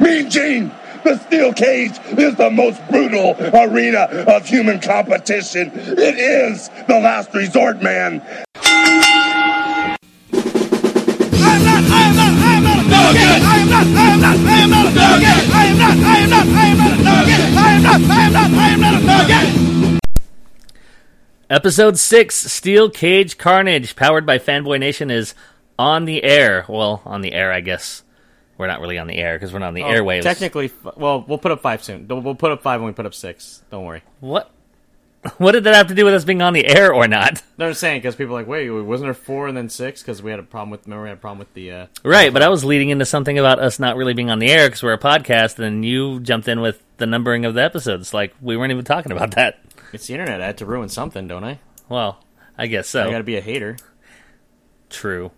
Mean Gene, the steel cage is the most brutal arena of human competition. It is the last resort, man. I am not, I am not, I am not a dog I am not, I am not, I am not a dog I am not, I am not, I am not a dog I am not, I am not, I am not a dog Episode 6 Steel Cage Carnage, powered by Fanboy Nation, is on the air. Well, on the air, I guess. We're not really on the air because we're not on the Oh, airwaves. Technically, well, we'll put up five soon. We'll put up five when we put up six. Don't worry. What? What did that have to do with us being on the air or not? No, I'm saying because people are like, wait, wasn't there four and then six? Because we had a problem with. Remember, we had a problem with the. Uh, Right, but I was leading into something about us not really being on the air because we're a podcast, and you jumped in with the numbering of the episodes. Like, we weren't even talking about that. it's the internet. I had to ruin something, don't I? Well, I guess so. I got to be a hater. True.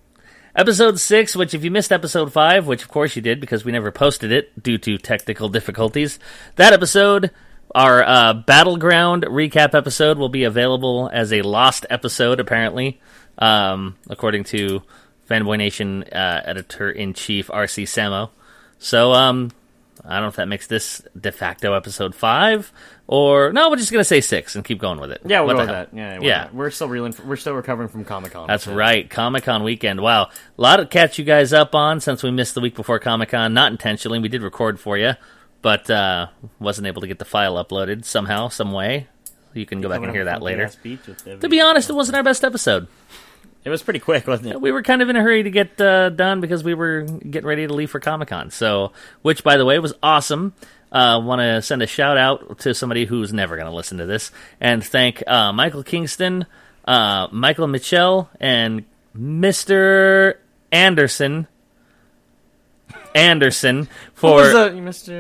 Episode 6, which if you missed episode 5, which of course you did because we never posted it due to technical difficulties, that episode, our uh, Battleground recap episode, will be available as a lost episode, apparently, um, according to Fanboy Nation uh, editor in chief, RC Samo. So, um, I don't know if that makes this de facto episode 5, or. No, we're just going to say 6 and keep going with it. Yeah, we'll What go with hell? that. Yeah, Yeah. not? We're still reeling. We're still recovering from Comic Con. That's right, Comic Con weekend. Wow, a lot to catch you guys up on since we missed the week before Comic Con. Not intentionally, we did record for you, but uh, wasn't able to get the file uploaded somehow, some way. You can go back and hear that later. To be honest, it wasn't our best episode. it was pretty quick, wasn't it? We were kind of in a hurry to get uh, done because we were getting ready to leave for Comic Con. So, which by the way was awesome. Uh, Want to send a shout out to somebody who's never going to listen to this and thank uh, Michael Kingston, uh, Michael Mitchell, and Mr. Anderson. Anderson for Mr.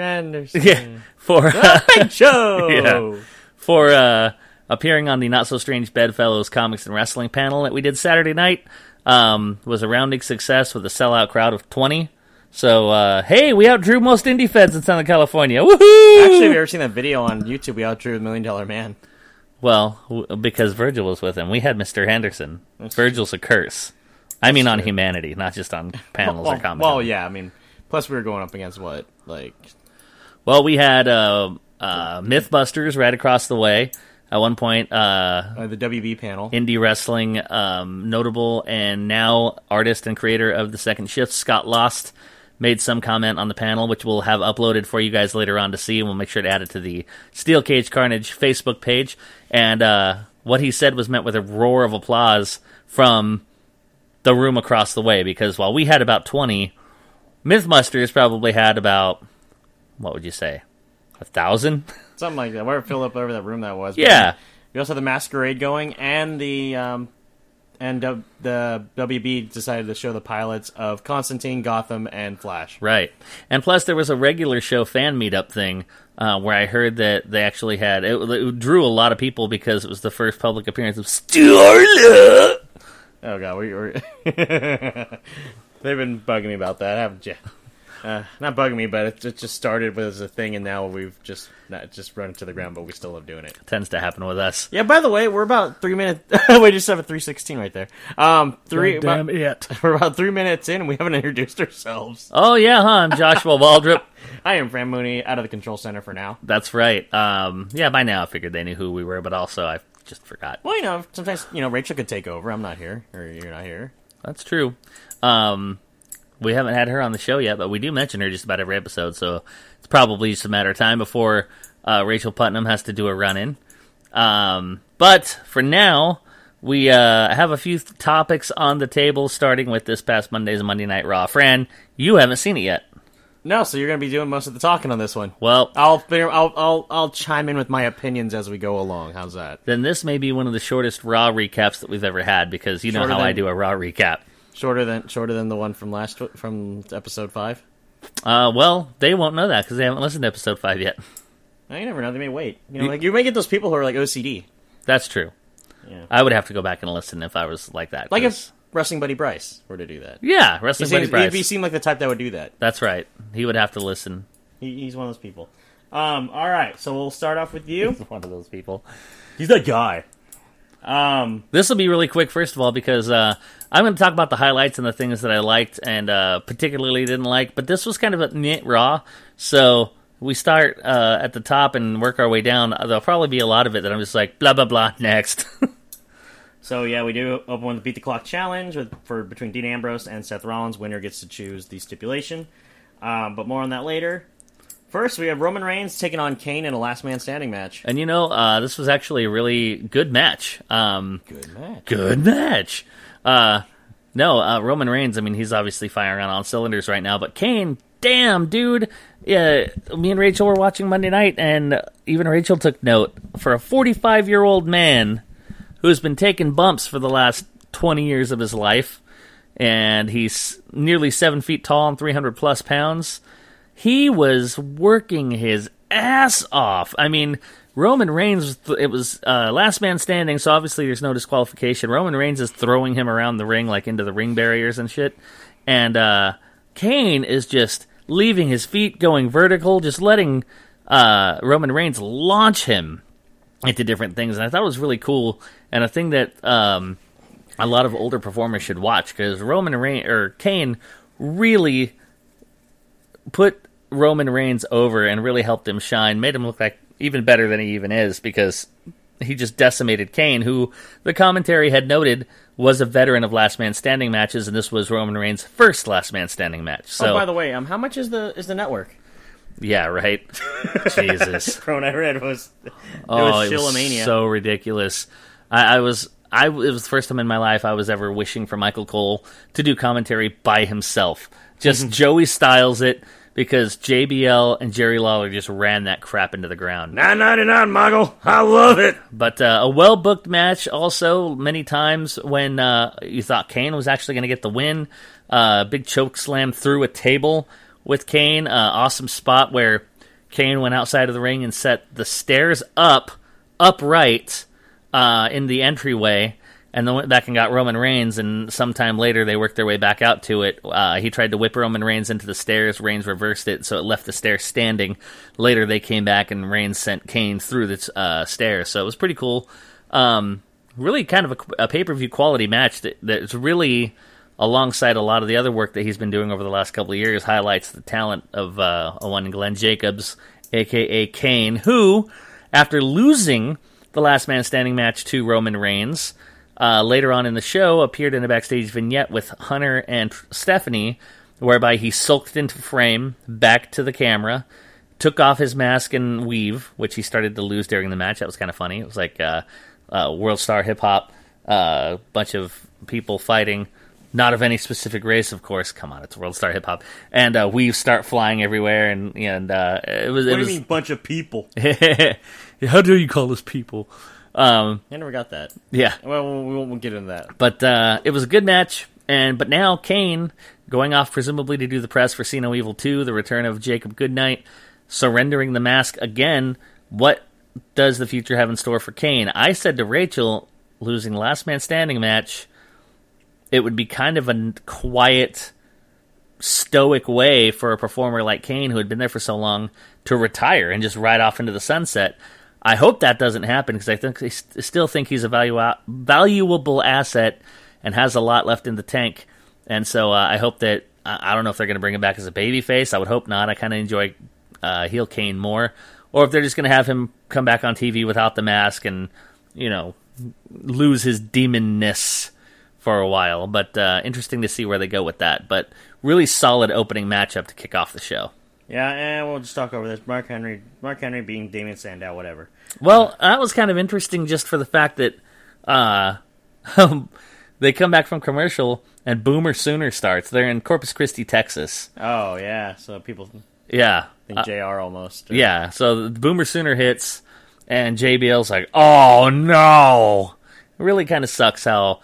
Anderson? yeah, for Big Show. Yeah. for uh, appearing on the Not So Strange Bedfellows Comics and Wrestling panel that we did Saturday night. Um, was a rounding success with a sellout crowd of 20. So, uh, hey, we outdrew most indie feds in Southern California. Woohoo! Actually, have you ever seen that video on YouTube? We outdrew the Million Dollar Man. well, w- because Virgil was with him. We had Mr. Henderson. Virgil's a curse. I mean, on humanity, not just on panels Well, or comic. well, yeah. I mean, plus we were going up against what, like, Well, we had uh, uh, Mythbusters right across the way. At one point, uh, uh, the WB panel. indie wrestling um, notable and now artist and creator of the second shift scott lost made some comment on the panel which we'll have uploaded for you guys later on to see and we'll make sure to add it to the steel cage carnage facebook page and uh, what he said was met with a roar of applause from the room across the way because while we had about 20 mythbusters probably had about what would you say a thousand Something like that. It filled up over that room that was. Yeah We also had the masquerade going, and the um, and w- the WB decided to show the pilots of Constantine, Gotham, and Flash. Right. And plus, there was a regular show fan meetup thing uh, where I heard that they actually had it, it drew a lot of people because it was the first public appearance of Starla. Oh god, we were. They've been bugging me about that, haven't you? Uh, not bugging me, but it, it just started as a thing, and now we've just not just run it to the ground, but we still love doing it. Tends to happen with us. Yeah. By the way, we're about three minutes. we just have a three sixteen right there. Um, three. Damn about- it. We're about three minutes in, and we haven't introduced ourselves. Oh yeah, huh? I'm Joshua Waldrop. I am Fran Mooney, out of the control center for now. That's right. Um, yeah, by now I figured they knew who we were, but also I just forgot. Well, you know, sometimes you know Rachel could take over. I'm not here, or you're not here. That's true. Um, we haven't had her on the show yet, but we do mention her just about every episode, so it's probably just a matter of time before uh, Rachel Putnam has to do a run in. Um, but for now, we uh, have a few th- topics on the table, starting with this past Monday's Monday Night Raw. Fran, you haven't seen it yet. No, so you're going to be doing most of the talking on this one. Well, I'll I'll I'll I'll chime in with my opinions as we go along. How's that? then this may be one of the shortest Raw recaps that we've ever had because you know Shorter how I do a Raw recap. Shorter than shorter than the one from last from episode five. Uh, well, they won't know that because they haven't listened to episode five yet. No, you never know. They may wait. You know, like you may get those people who are like OCD. That's true. Yeah. I would have to go back and listen if I was like that. Like 'cause- if Wrestling Buddy Bryce were to do that. yeah, He wrestling buddy Bryce. he seemed like the type that would do that. That's right. He would have to listen. He, he's one of those people. Um, all right, so we'll start off with you. One of those people. He's that guy. Um, This will be really quick, first of all, because uh, I'm going to talk about the highlights and the things that I liked and uh, particularly didn't like. But this was kind of a knit raw, so we start uh, at the top and work our way down. There'll probably be a lot of it that I'm just like blah blah blah next. so yeah, we do open with the beat the clock challenge with, for between Dean Ambrose and Seth Rollins. Winner gets to choose the stipulation. Um, but more on that later. First, we have Roman Reigns taking on Kane in a last man standing match. and you know, uh, this was actually a really good match. Um, Good match. good match. Uh, no, uh, Roman Reigns. I mean, he's obviously firing on all cylinders right now. But Kane, damn, dude. Yeah, me and Rachel were watching Monday night, and even Rachel took note. For a 45 year old man who's been taking bumps for the last 20 years of his life, and he's nearly seven feet tall and 300 plus pounds, he was working his ass off. I mean, Roman Reigns, it was uh, last man standing, so obviously there's no disqualification. Roman Reigns is throwing him around the ring, like into the ring barriers and shit. And uh, Kane is just leaving his feet going vertical, just letting uh, Roman Reigns launch him into different things. And I thought it was really cool and a thing that um, a lot of older performers should watch because Roman Reigns or Kane really put Roman Reigns over and really helped him shine, made him look like even better than he even is because he just decimated Kane, who the commentary had noted was a veteran of last man standing matches, and this was Roman Reigns' first last man standing match. So, oh, by the way, um, how much is the is the network? yeah, right. Jesus. From I read was it Oh, was it was so ridiculous. I, I was, I it was the first time in my life I was ever wishing for Michael Cole to do commentary by himself. Just Joey Styles it because JBL and Jerry Lawler just ran that crap into the ground. Nine ninety nine, Michael. I love it. But uh, a well booked match also many times when uh, you thought Kane was actually going to get the win. Uh, big choke slam through a table with Kane. Uh, awesome spot where Kane went outside of the ring and set the stairs up, upright uh, in the entryway. And then went back and got Roman Reigns, and sometime later they worked their way back out to it. Uh, he tried to whip Roman Reigns into the stairs. Reigns reversed it, so it left the stairs standing. Later they came back, and Reigns sent Kane through the uh, stairs. So it was pretty cool. Um, really kind of a, a pay per view quality match that, that's really alongside a lot of the other work that he's been doing over the last couple of years highlights the talent of uh, one Glenn Jacobs, aka Kane, who, after losing the last man standing match to Roman Reigns, uh, later on in the show appeared in a backstage vignette with Hunter and Stephanie, whereby he sulked into frame back to the camera, took off his mask and weave, which he started to lose during the match. That was kind of funny. It was like uh, uh, world star hip hop, a uh, bunch of people fighting, not of any specific race, of course. Come on, it's world star hip hop, and uh, weaves start flying everywhere, and and uh, it was. What it do was, you mean, bunch of people? How dare you call us people? Um, I never got that. yeah, Well, we won't we'll get into that. but uh, it was a good match. And but now Kane going off presumably to do the press for See No Evil 2, the return of Jacob Goodnight, surrendering the mask again. What does the future have in store for Kane? I said to Rachel, losing last man standing match, it would be kind of a quiet, stoic way for a performer like Kane, who had been there for so long, to retire and just ride off into the sunset. I hope that doesn't happen because I think I st- still think he's a valuable asset and has a lot left in the tank. And so uh, I hope that I I don't know if they're going to bring him back as a babyface. I would hope not. I kind of enjoy uh, heel Kane more, or if they're just going to have him come back on TV without the mask and you know lose his demonness for a while. But uh, interesting to see where they go with that. But really solid opening matchup to kick off the show. Yeah, and we'll just talk over this. Mark Henry, Mark Henry being Damien Sandow, whatever. Well, that was kind of interesting just for the fact that uh, they come back from commercial and Boomer Sooner starts. They're in Corpus Christi, Texas. Oh yeah, so people Yeah. think Uh, Jr. almost. or- yeah. So the Boomer Sooner hits, and JBL's like, oh no. It really kind of sucks how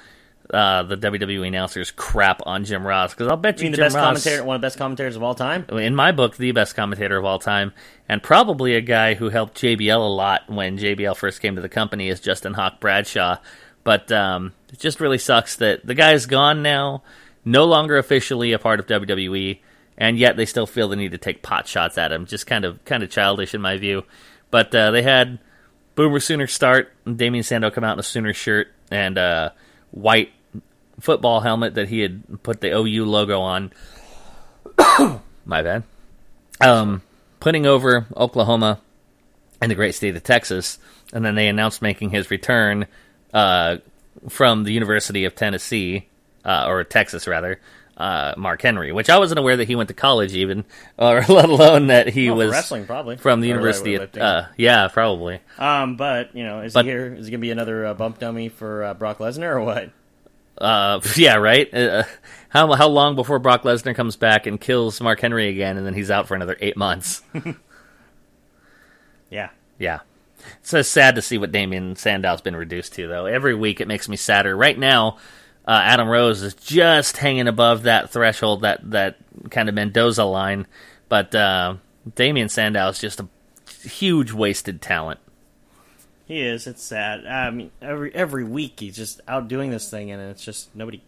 uh, the WWE announcers crap on Jim Ross because I'll bet you mean, the Jim best Ross, commentator, one of the best commentators of all time. in my book, the best commentator of all time, and probably a guy who helped JBL a lot when JBL first came to the company is Justin Hawk Bradshaw. But um, it just really sucks that the guy's gone now, no longer officially a part of WWE, and yet they still feel the need to take pot shots at him. Just kind of kind of childish in my view. But uh, they had Boomer Sooner start. and Damien Sandow come out in a Sooner shirt and a white football helmet that he had put the OU logo on. My bad. Um, putting over Oklahoma and the great state of Texas, and then they announced making his return uh, from the University of Tennessee, uh, or Texas rather, uh, Mark Henry, which I wasn't aware that he went to college even, or let alone that he for was wrestling, probably. from the Or University of uh, yeah, probably. Um, but you know, is But- he here? Is he gonna be another uh, bump dummy for uh, Brock Lesnar or what? Uh, yeah, right. Uh, how how long before Brock Lesnar comes back and kills Mark Henry again, and then he's out for another eight months? Yeah, Yeah. It's so sad to see what Damien Sandow's been reduced to, though. Every week it makes me sadder. Right now, uh, Adam Rose is just hanging above that threshold, that, that kind of Mendoza line. But uh, Damien Sandow is just a huge wasted talent. He is. It's sad. I mean, every every week he's just out doing this thing, and it's just nobody.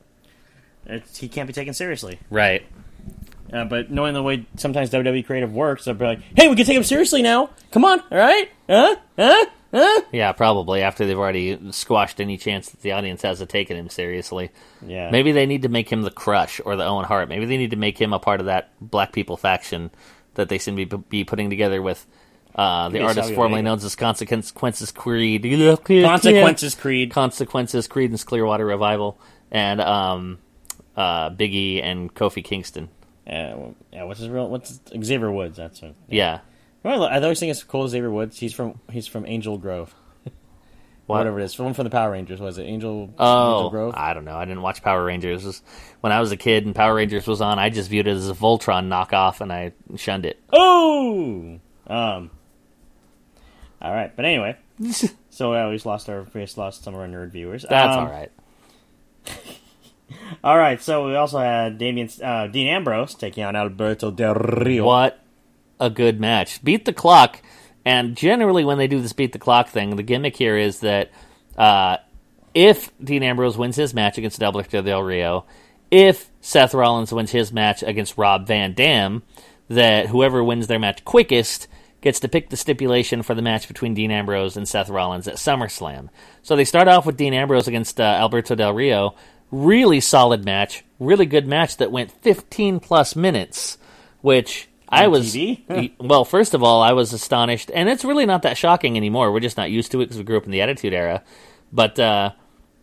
It's, he can't be taken seriously. Right. Uh, but knowing the way sometimes WWE creative works, I'd be like, "Hey, we can take him seriously now. Come on, all right? Huh? Huh? Huh?" Yeah, probably after they've already squashed any chance that the audience has of taking him seriously. Yeah. Maybe they need to make him the Crush or the Owen Hart. Maybe they need to make him a part of that Black People faction that they seem to be, be putting together with uh, the artist formerly known as Consequences Creed. Consequences Creed. Consequences Creedence Clearwater Revival. And um, uh, Biggie and Kofi Kingston. Uh, well, yeah. What's his real? What's Xavier Woods? That's it. Yeah. Well, I always think it's cool. Xavier Woods. He's from he's from Angel Grove. What? Whatever it is. From from the Power Rangers. Was it Angel? Angel Oh, Grove. I don't know. I didn't watch Power Rangers. When I was a kid and Power Rangers was on, I just viewed it as a Voltron knockoff and I shunned it. Oh. Um. All right, but anyway. so uh, we just lost our we just lost some of our nerd viewers. That's Um, all right. All right, so we also had Damian uh, Dean Ambrose taking on Alberto Del Rio. What a good match. Beat the clock. And generally, when they do this beat the clock thing, the gimmick here is that uh, if Dean Ambrose wins his match against Alberto Del Rio, if Seth Rollins wins his match against Rob Van Dam, that whoever wins their match quickest gets to pick the stipulation for the match between Dean Ambrose and Seth Rollins at SummerSlam. So they start off with Dean Ambrose against uh, Alberto Del Rio. Really solid match, really good match that went 15 plus minutes, which I was. Well, first of all, I was astonished, and it's really not that shocking anymore. We're just not used to it because we grew up in the Attitude Era. But uh,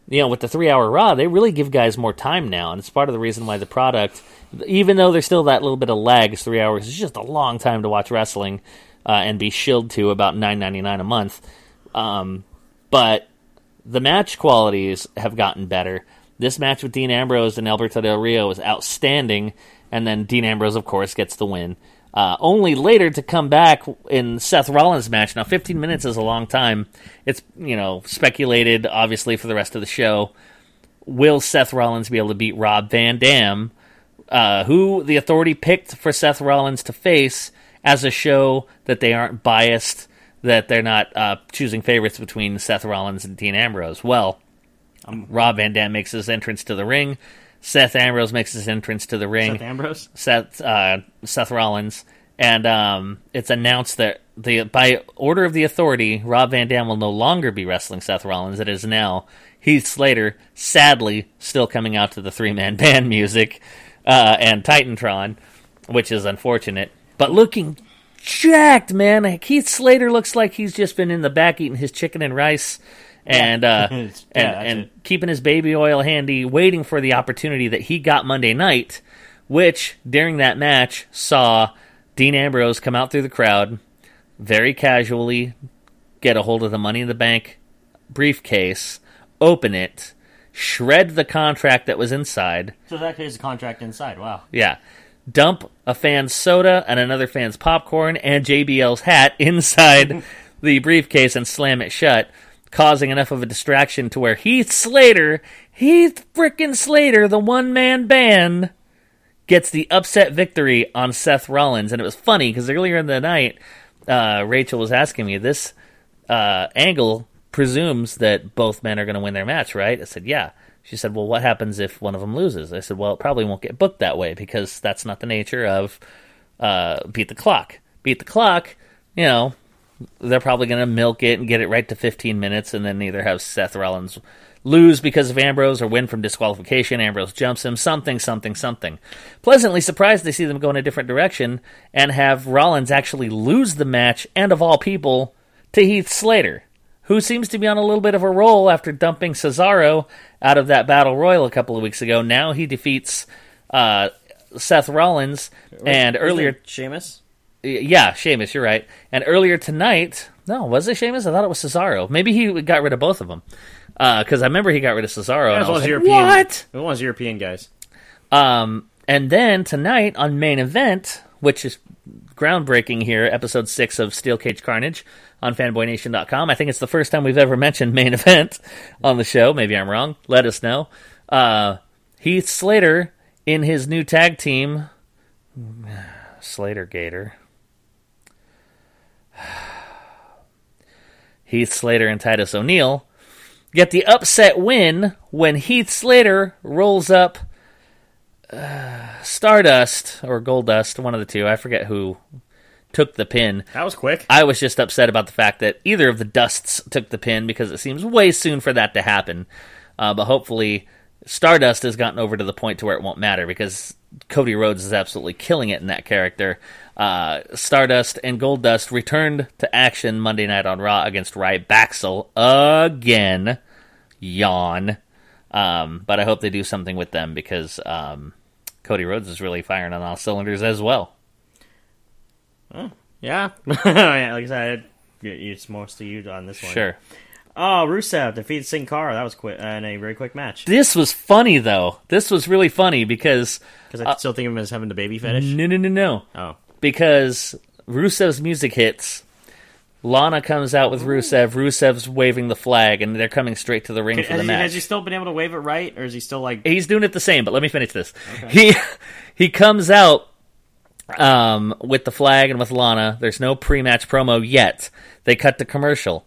you know, with the three-hour Raw, they really give guys more time now, and it's part of the reason why the product, even though there's still that little bit of lag, three hours is just a long time to watch wrestling uh, and be shilled to about nine ninety nine a month. Um, but the match qualities have gotten better. This match with Dean Ambrose and Alberto Del Rio was outstanding, and then Dean Ambrose, of course, gets the win. Uh, only later to come back in Seth Rollins' match. Now, 15 minutes is a long time. It's you know speculated, obviously, for the rest of the show. Will Seth Rollins be able to beat Rob Van Dam, uh, who the Authority picked for Seth Rollins to face as a show that they aren't biased, that they're not uh, choosing favorites between Seth Rollins and Dean Ambrose? Well, Rob Van Dam makes his entrance to the ring. Seth Ambrose makes his entrance to the ring. Seth Ambrose. Seth uh, Seth Rollins, and um, it's announced that the by order of the Authority, Rob Van Dam will no longer be wrestling Seth Rollins. It is now Heath Slater, sadly, still coming out to the three man band music uh, and Titantron, which is unfortunate, but looking jacked, man. Keith Slater looks like he's just been in the back eating his chicken and rice. And uh, Yeah, and and it. keeping his baby oil handy, waiting for the opportunity that he got Monday night, which during that match saw Dean Ambrose come out through the crowd, very casually get a hold of the Money in the Bank briefcase, open it, shred the contract that was inside, So that is a contract inside. Wow. yeah. Dump a fan's soda and another fan's popcorn and JBL's hat inside the briefcase and slam it shut, causing enough of a distraction to where Heath Slater, Heath frickin' Slater, the one man band, gets the upset victory on Seth Rollins. And it was funny because earlier in the night, uh, Rachel was asking me this uh, angle presumes that both men are going to win their match, right? I said, yeah. She said, well, what happens if one of them loses? I said, well, it probably won't get booked that way because that's not the nature of uh, beat the clock. Beat the clock, you know, they're probably going to milk it and get it right to 15 minutes, and then either have Seth Rollins lose because of Ambrose or win from disqualification. Ambrose jumps him, something, something, something. Pleasantly surprised to see them go in a different direction and have Rollins actually lose the match, and of all people, to Heath Slater, who seems to be on a little bit of a roll after dumping Cesaro out of that battle royal a couple of weeks ago. Now he defeats uh, Seth Rollins, and earlier Sheamus. yeah, Sheamus, you're right. And earlier tonight, no, was it Sheamus? I thought it was Cesaro. Maybe he got rid of both of them. Because I remember he got rid of Cesaro. and I was as like, European. What? It was European guys. Um, and then tonight on main event, which is groundbreaking here, episode six of Steel Cage Carnage on fanboynation.com. I think it's the first time we've ever mentioned main event on the show. Maybe I'm wrong. Let us know. Uh, Heath Slater in his new tag team, Slater Gator. Heath Slater and Titus O'Neil get the upset win when Heath Slater rolls up uh, Stardust or Goldust, one of the two. I forget who took the pin. That was quick. I was just upset about the fact that either of the Dusts took the pin because it seems way soon for that to happen. Uh, but hopefully, Stardust has gotten over to the point to where it won't matter because Cody Rhodes is absolutely killing it in that character. Uh, Stardust and Goldust returned to action Monday night on Raw against Rybaxel again. Yawn. Um, but I hope they do something with them because um, Cody Rhodes is really firing on all cylinders as well. Oh, yeah. Oh, yeah, like I said, it's mostly you on this one. Sure. Oh, Rusev defeated Sin Cara. That was quick in a very quick match. This was funny though. This was really funny because Because I uh, still think of him as having the baby fetish. no, no, no, no. Oh, Because Rusev's music hits. Lana comes out with Rusev. Rusev's waving the flag, and they're coming straight to the ring for has the he, match. has he still been able to wave it right, or is he still like? He's doing it the same, but let me finish this. He he comes out um, with the flag and with Lana. There's no pre-match promo yet. They cut to commercial.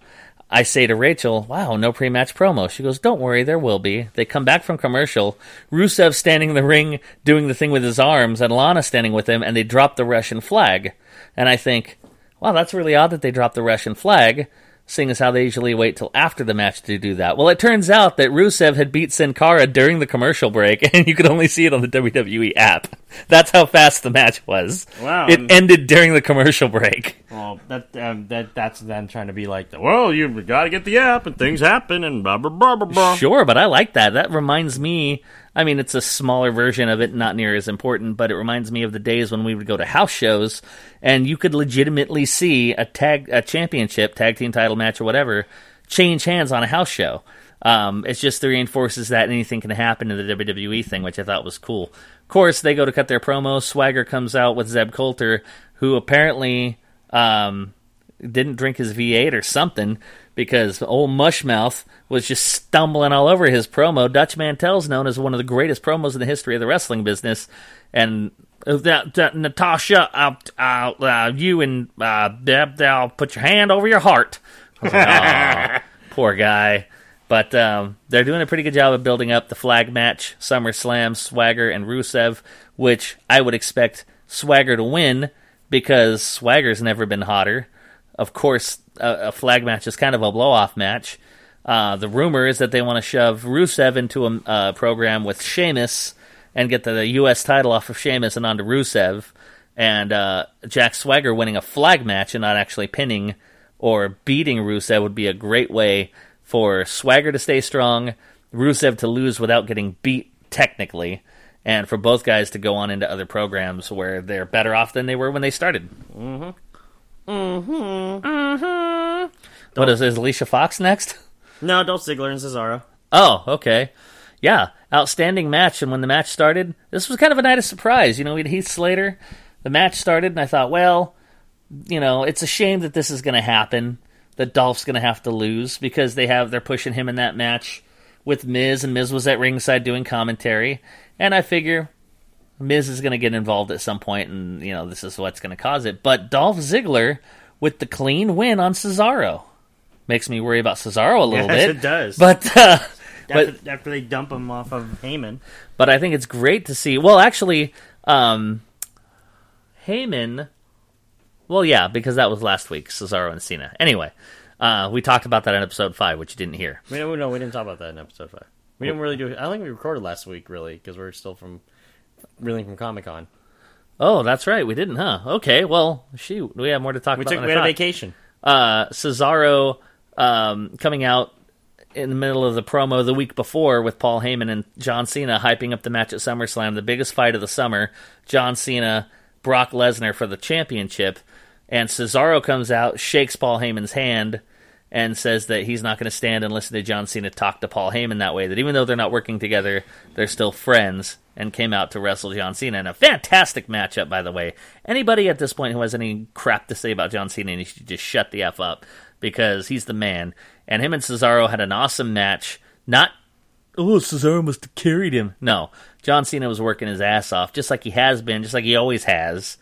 I say to Rachel, "Wow, no pre-match promo." She goes, "Don't worry, there will be." They come back from commercial. Rusev standing in the ring doing the thing with his arms, and Lana standing with him, and they drop the Russian flag. And I think, wow, that's really odd that they dropped the Russian flag, seeing as how they usually wait till after the match to do that. Well, it turns out that Rusev had beat Sin Cara during the commercial break, and you could only see it on the WWE app. That's how fast the match was. Wow. It ended during the commercial break. Well, that um, that that's them trying to be like, well, you've got to get the app and things happen and blah blah blah blah blah. Sure, but I like that. That reminds me. I mean, it's a smaller version of it, not near as important, but it reminds me of the days when we would go to house shows and you could legitimately see a tag, a championship, tag team title match, or whatever, change hands on a house show. Um, it just the reinforces that anything can happen in the WWE thing, which I thought was cool. Of course, they go to cut their promo. Swagger comes out with Zeb Colter, who apparently um, didn't drink his V8 or something because old Mushmouth was just stumbling all over his promo. Dutch Mantell's known as one of the greatest promos in the history of the wrestling business, and uh, that, that Natasha, uh, uh, uh, you and uh, Deb, they'll put your hand over your heart. Like, poor guy. But um, they're doing a pretty good job of building up the flag match, SummerSlam, Swagger, and Rusev, which I would expect Swagger to win because Swagger's never been hotter. Of course, a, a flag match is kind of a blow off match. Uh, the rumor is that they want to shove Rusev into a uh, program with Sheamus and get the U.S. title off of Sheamus and onto Rusev, and uh, Jack Swagger winning a flag match and not actually pinning or beating Rusev would be a great way for Swagger to stay strong, Rusev to lose without getting beat technically, and for both guys to go on into other programs where they're better off than they were when they started. Mhm, mhm, mhm. What is, is Alicia Fox next? No, Dolph Ziggler and Cesaro. Oh, okay. Yeah, outstanding match. And when the match started, this was kind of a night of surprise. You know, we had Heath Slater. The match started, and I thought, well, you know, it's a shame that this is going to happen. That Dolph's going to have to lose because they have they're pushing him in that match with Miz, and Miz was at ringside doing commentary. And I figure Miz is going to get involved at some point, and you know, this is what's going to cause it. But Dolph Ziggler with the clean win on Cesaro makes me worry about Cesaro a little Yes, bit. it does. But uh, but After, after they dump him off of Heyman. but I think it's great to see. Well, actually, um, Heyman Well, yeah, because that was last week, Cesaro and Cena. Anyway, uh, we talked about that in episode five, which you didn't hear. We no, no, we didn't talk about that in episode five. We didn't really do. I don't think we recorded last week really because we're still from reeling from Comic Con. Oh, that's right, we didn't, huh? Okay, well, shoot, we have more to talk We about. took we I had a vacation. uh, Cesaro um, coming out in the middle of the promo the week before with Paul Heyman and John Cena hyping up the match at SummerSlam, the biggest fight of the summer. John Cena, Brock Lesnar for the championship, and Cesaro comes out, shakes Paul Heyman's hand. And says that he's not going to stand and listen to John Cena talk to Paul Heyman that way. That even though they're not working together, they're still friends. And came out to wrestle John Cena in a fantastic matchup, by the way. Anybody at this point who has any crap to say about John Cena, he should just shut the f up because he's the man. And him and Cesaro had an awesome match. Not, oh, Cesaro must have carried him. No, John Cena was working his ass off, just like he has been, just like he always has.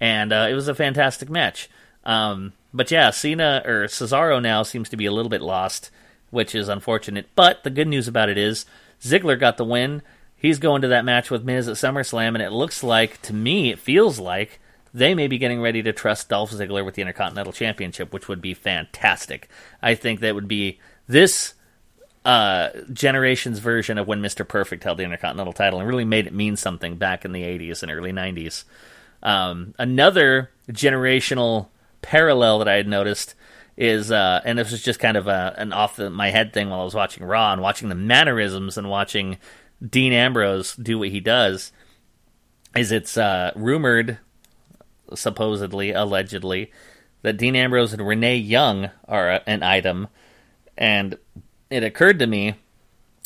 And uh, it was a fantastic match. Um, but yeah, Cena or Cesaro now seems to be a little bit lost, which is unfortunate. But the good news about it is Ziggler got the win. He's going to that match with Miz at SummerSlam, and it looks like, to me, it feels like they may be getting ready to trust Dolph Ziggler with the Intercontinental Championship, which would be fantastic. I think that would be this uh, generation's version of when Mr. Perfect held the Intercontinental title and really made it mean something back in the 80s and early 90s. Um, another generational parallel that I had noticed is, uh, and this was just kind of a, an off the, my head thing while I was watching Raw and watching the mannerisms and watching Dean Ambrose do what he does, is it's uh, rumored, supposedly, allegedly, that Dean Ambrose and Renee Young are an item, and it occurred to me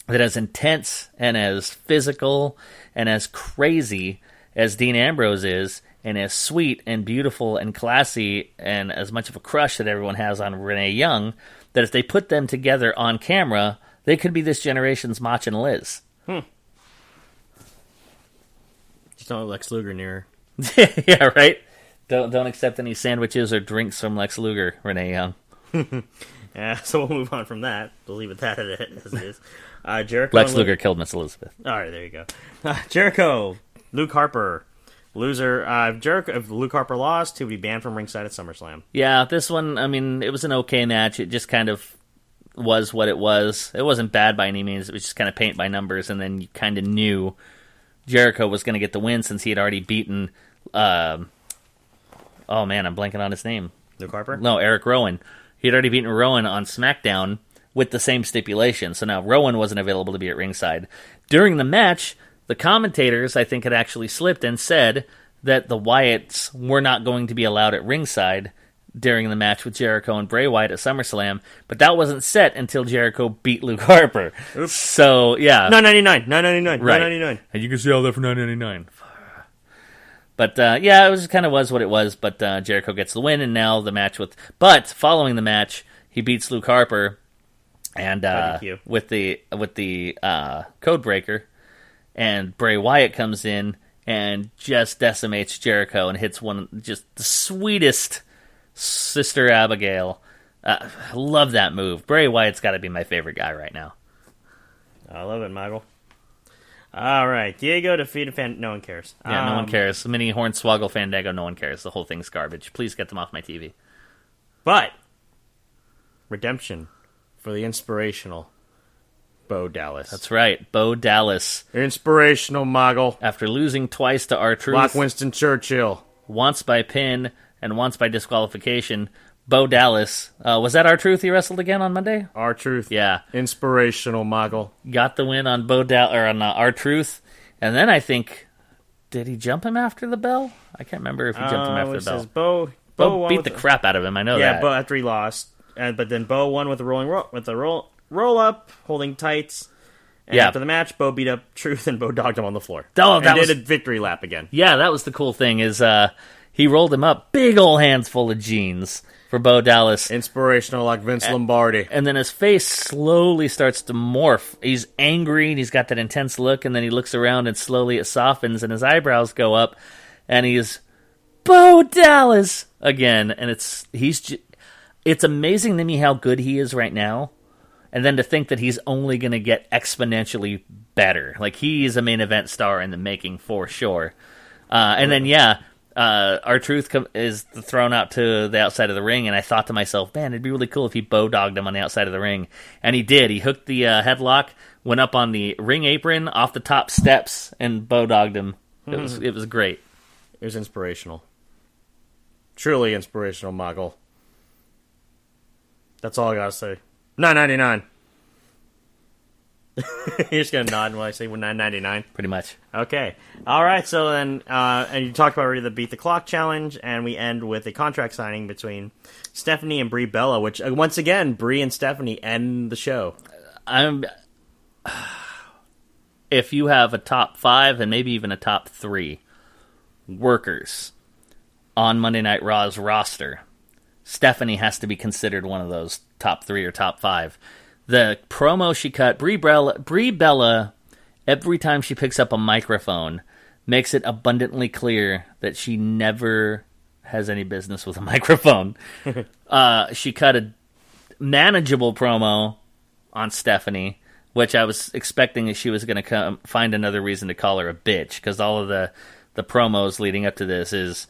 that as intense and as physical and as crazy as Dean Ambrose is, and as sweet and beautiful and classy and as much of a crush that everyone has on Renee Young, that if they put them together on camera, they could be this generation's Mach and Liz. Just don't let Lex Luger near. her. yeah, right. Don't don't accept any sandwiches or drinks from Lex Luger, Renee Young. Yeah, so we'll move on from that. We'll leave it that as it is. Uh, Jericho. Lex Luger killed Miss Elizabeth. All right, there you go. Uh, Jericho, Luke Harper, loser. Uh, if Jericho, if Luke Harper lost, he would be banned from ringside at SummerSlam. Yeah, this one, I mean, it was an okay match. It just kind of was what it was. It wasn't bad by any means. It was just kind of paint by numbers, and then you kind of knew Jericho was going to get the win since he had already beaten. Um, oh man, I'm blanking on his name. Luke Harper. No, Eric Rowan. He had already beaten Rowan on SmackDown with the same stipulation. So now Rowan wasn't available to be at ringside. During the match, the commentators, I think, had actually slipped and said that the Wyatts were not going to be allowed at ringside during the match with Jericho and Bray Wyatt at SummerSlam, but that wasn't set until Jericho beat Luke Harper. Oops. So, yeah. Nine ninety nine. Nine ninety nine. Right. Nine ninety nine. And you can see all that for nine ninety nine. But uh, yeah, it was kind of was what it was. But uh, Jericho gets the win, and now the match with. But following the match, he beats Luke Harper, and uh, with the with the uh, code breaker, and Bray Wyatt comes in and just decimates Jericho and hits one just the sweetest Sister Abigail. Uh, I love that move. Bray Wyatt's got to be my favorite guy right now. I love it, Michael. All right, Diego defeated Fan. No one cares. Yeah, no one Um, cares. Mini Hornswoggle Fandango, no one cares. The whole thing's garbage. Please get them off my TV. But redemption for the inspirational Bo Dallas. That's right. Bo Dallas, inspirational, Moggle. after losing twice to R Lock Truth, Winston Churchill. once by pin and once by disqualification, Bo Dallas, uh, was that R Truth he wrestled again on Monday? R Truth. Yeah. Inspirational, Moggle. Got the win on Bo Dal or on uh, Truth. And then I think, did he jump him after the bell? I can't remember if he jumped him Uh, after the bell. Bo. Bo, Bo beat with the crap out of him. I know Yeah, that. Bo after he lost, and but then Bo won with the rolling roll with the roll roll up, holding tights. And Yeah. after the match, Bo beat up Truth and Bo dogged him on the floor. Oh, and that did a victory lap again. Yeah, that was the cool thing is uh, he rolled him up, big old hands full of jeans for Bo Dallas. Inspirational, like Vince Lombardi. and then his face slowly starts to morph. He's angry and he's got that intense look, and then he looks around and slowly it softens and his eyebrows go up, and he's Bo Dallas again, and it's he's j- it's amazing to me how good he is right now, and then to think that he's only going to get exponentially better. Like he is a main event star in the making for sure. Uh, and then yeah, uh, R Truth com- is thrown out to the outside of the ring, and I thought to myself, man, it'd be really cool if he Bo dogged him on the outside of the ring, and he did. He hooked the uh, headlock, went up on the ring apron off the top steps, and Bo dogged him. It was it was great. It was inspirational. Truly inspirational, Muggle. That's all I gotta say. Nine ninety nine. You're just gonna nod when I say nine ninety nine. Pretty much. Okay. All right. So then, uh, and you talked about already the beat the clock challenge, and we end with a contract signing between Stephanie and Brie Bella, which uh, once again, Brie and Stephanie end the show. I'm. If you have a top five and maybe even a top three workers on Monday Night Raw's roster, Stephanie has to be considered one of those top three or top five. The promo she cut, Brie Bella, Brie Bella, every time she picks up a microphone, makes it abundantly clear that she never has any business with a microphone. uh, she cut a manageable promo on Stephanie, which I was expecting that she was going to come find another reason to call her a bitch because all of the the promos leading up to this is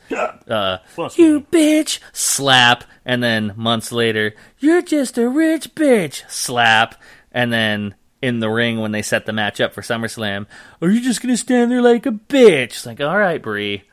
uh, you bitch slap, and then months later you're just a rich bitch slap, and then in the ring when they set the match up for SummerSlam, are you just going to stand there like a bitch? It's like, all right, Brie.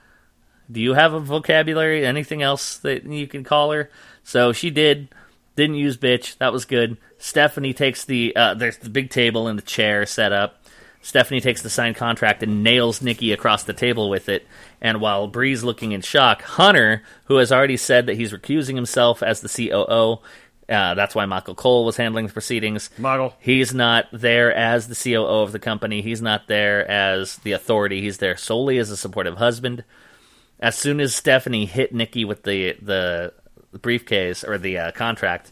Do you have a vocabulary? Anything else that you can call her? So she did. Didn't use bitch. That was good. Stephanie takes the uh, there's the big table and the chair set up. Stephanie takes the signed contract and nails Nikki across the table with it. And while Brie's looking in shock, Hunter, who has already said that he's recusing himself as the COO, uh, that's why Michael Cole was handling the proceedings. Michael. He's not there as the COO of the company. He's not there as the authority. He's there solely as a supportive husband. As soon as Stephanie hit Nikki with the the briefcase or the uh, contract,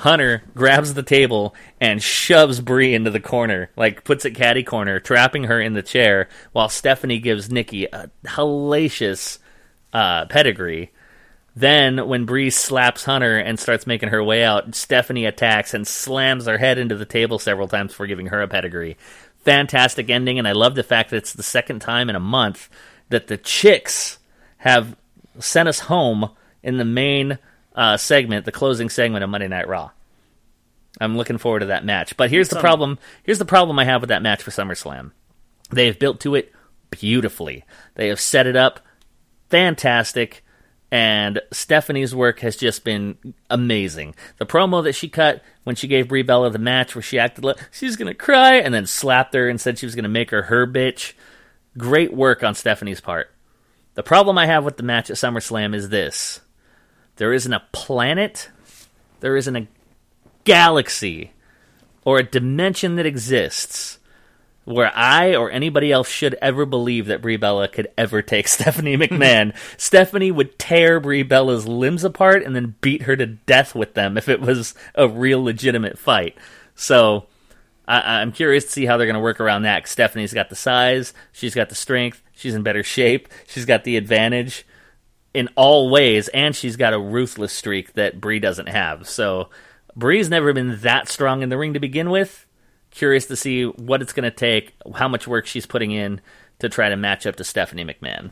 Hunter grabs the table and shoves Brie into the corner, like puts it caddy corner, trapping her in the chair, while Stephanie gives Nikki a hellacious uh, pedigree. Then, when Brie slaps Hunter and starts making her way out, Stephanie attacks and slams her head into the table several times before giving her a pedigree. Fantastic ending, and I love the fact that it's the second time in a month that the chicks have sent us home in the main uh, segment, the closing segment of Monday Night Raw. I'm looking forward to that match. But here's the problem. Here's the problem I have with that match for SummerSlam. They have built to it beautifully. They have set it up fantastic. And Stephanie's work has just been amazing. The promo that she cut when she gave Brie Bella the match, where she acted like she's gonna cry and then slapped her and said she was gonna make her her bitch. Great work on Stephanie's part. The problem I have with the match at SummerSlam is this: there isn't a planet, there isn't a galaxy, or a dimension that exists where I or anybody else should ever believe that Brie Bella could ever take Stephanie McMahon. Stephanie would tear Brie Bella's limbs apart and then beat her to death with them if it was a real legitimate fight. So I- I'm curious to see how they're going to work around that. Stephanie's got the size, she's got the strength, she's in better shape, she's got the advantage in all ways, and she's got a ruthless streak that Brie doesn't have. So Brie's never been that strong in the ring to begin with. Curious to see what it's going to take, how much work she's putting in to try to match up to Stephanie McMahon.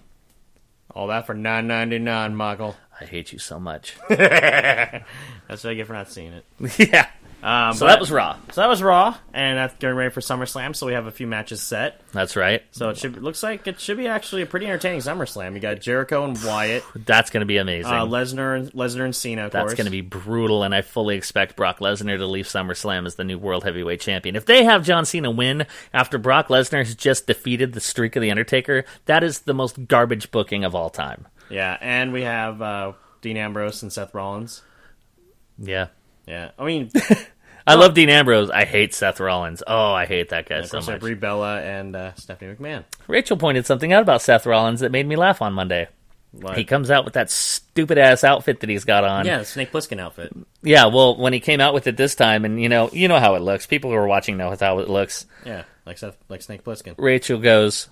All that for nine ninety nine, Michael. I hate you so much. That's what I get for not seeing it. yeah. Um, So but- that was Raw. So that was Raw, and that's getting ready for SummerSlam. So we have a few matches set. That's right. So it should it looks like it should be actually a pretty entertaining SummerSlam. You got Jericho and Wyatt, That's going to be amazing. uh, Lesnar and Lesnar and Cena. Of That's going to be brutal, and I fully expect Brock Lesnar to leave SummerSlam as the new World Heavyweight Champion. If they have John Cena win after Brock Lesnar has just defeated the streak of The Undertaker, that is the most garbage booking of all time. yeah, and we have uh, Dean Ambrose and Seth Rollins. Yeah. Yeah, I mean, I love Dean Ambrose. I hate Seth Rollins. Oh, I hate that guy of so course, we have much. Brie Bella and uh, Stephanie McMahon. Rachel pointed something out about Seth Rollins that made me laugh on Monday. Like, He comes out with that stupid ass outfit that he's got on. yeah, the Snake Plissken outfit. Yeah, well, when he came out with it this time, and you know, you know how it looks. People who are watching know how it looks. Yeah, like Seth, like Snake Plissken. Rachel goes,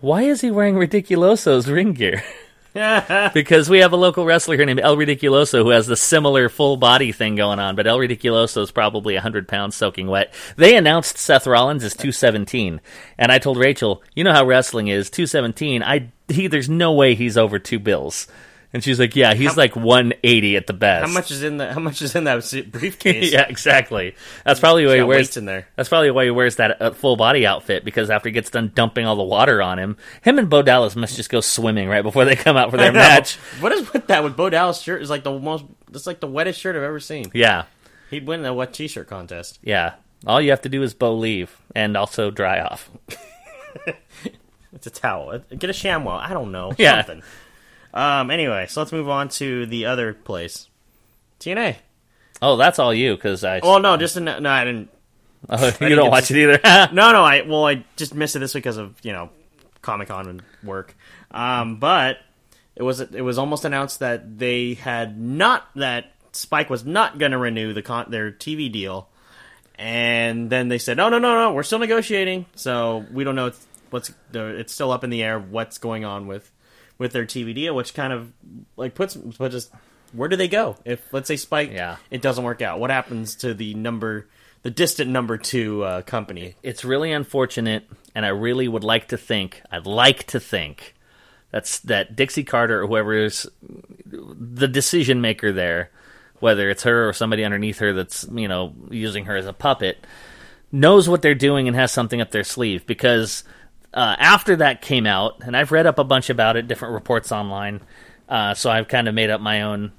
"Why is he wearing Ridiculoso's ring gear?" because we have a local wrestler here named El Ridiculoso who has the similar full body thing going on, but El Ridiculoso is probably 100 pounds soaking wet. They announced Seth Rollins is 217, and I told Rachel, you know how wrestling is, 217, I, he, there's no way he's over two bills. And she's like, yeah, he's like 180 at the best. How much is in the How much is in that briefcase? yeah, exactly. That's probably why he wears in there. That's probably why he wears that uh, full body outfit because after he gets done dumping all the water on him, him and Bo Dallas must just go swimming right before they come out for their match. What is with that? With Bo Dallas shirt is like the most. It's like the wettest shirt I've ever seen. Yeah, He'd win the wet T-shirt contest. yeah. All you have to do is Bo leave and also dry off. It's a towel. Get a ShamWow. I don't know. Yeah. Something. Um. Anyway, so let's move on to the other place. TNA. Oh, that's all you because I. Well, no, just no, I didn't. Oh, you didn't don't watch it either. No, no, I well, I just missed it this week because of you know Comic Con and work. Um, but it was it was almost announced that they had not that Spike was not going to renew the con- their TV deal, and then they said, "No, no, no, no, we're still negotiating." So we don't know what's the it's still up in the air what's going on with with their TV deal, which kind of like puts puts us where do they go if let's say Spike Yeah. it doesn't work out? What happens to the number the distant number two uh, company? it's really unfortunate, and I really would like to think, I'd like to think, that's that Dixie Carter or whoever is the decision maker there, whether it's her or somebody underneath her that's you know using her as a puppet, knows what they're doing and has something up their sleeve because. Uh, after that came out, and I've read up a bunch about it, different reports online, uh, so I've kind of made up my own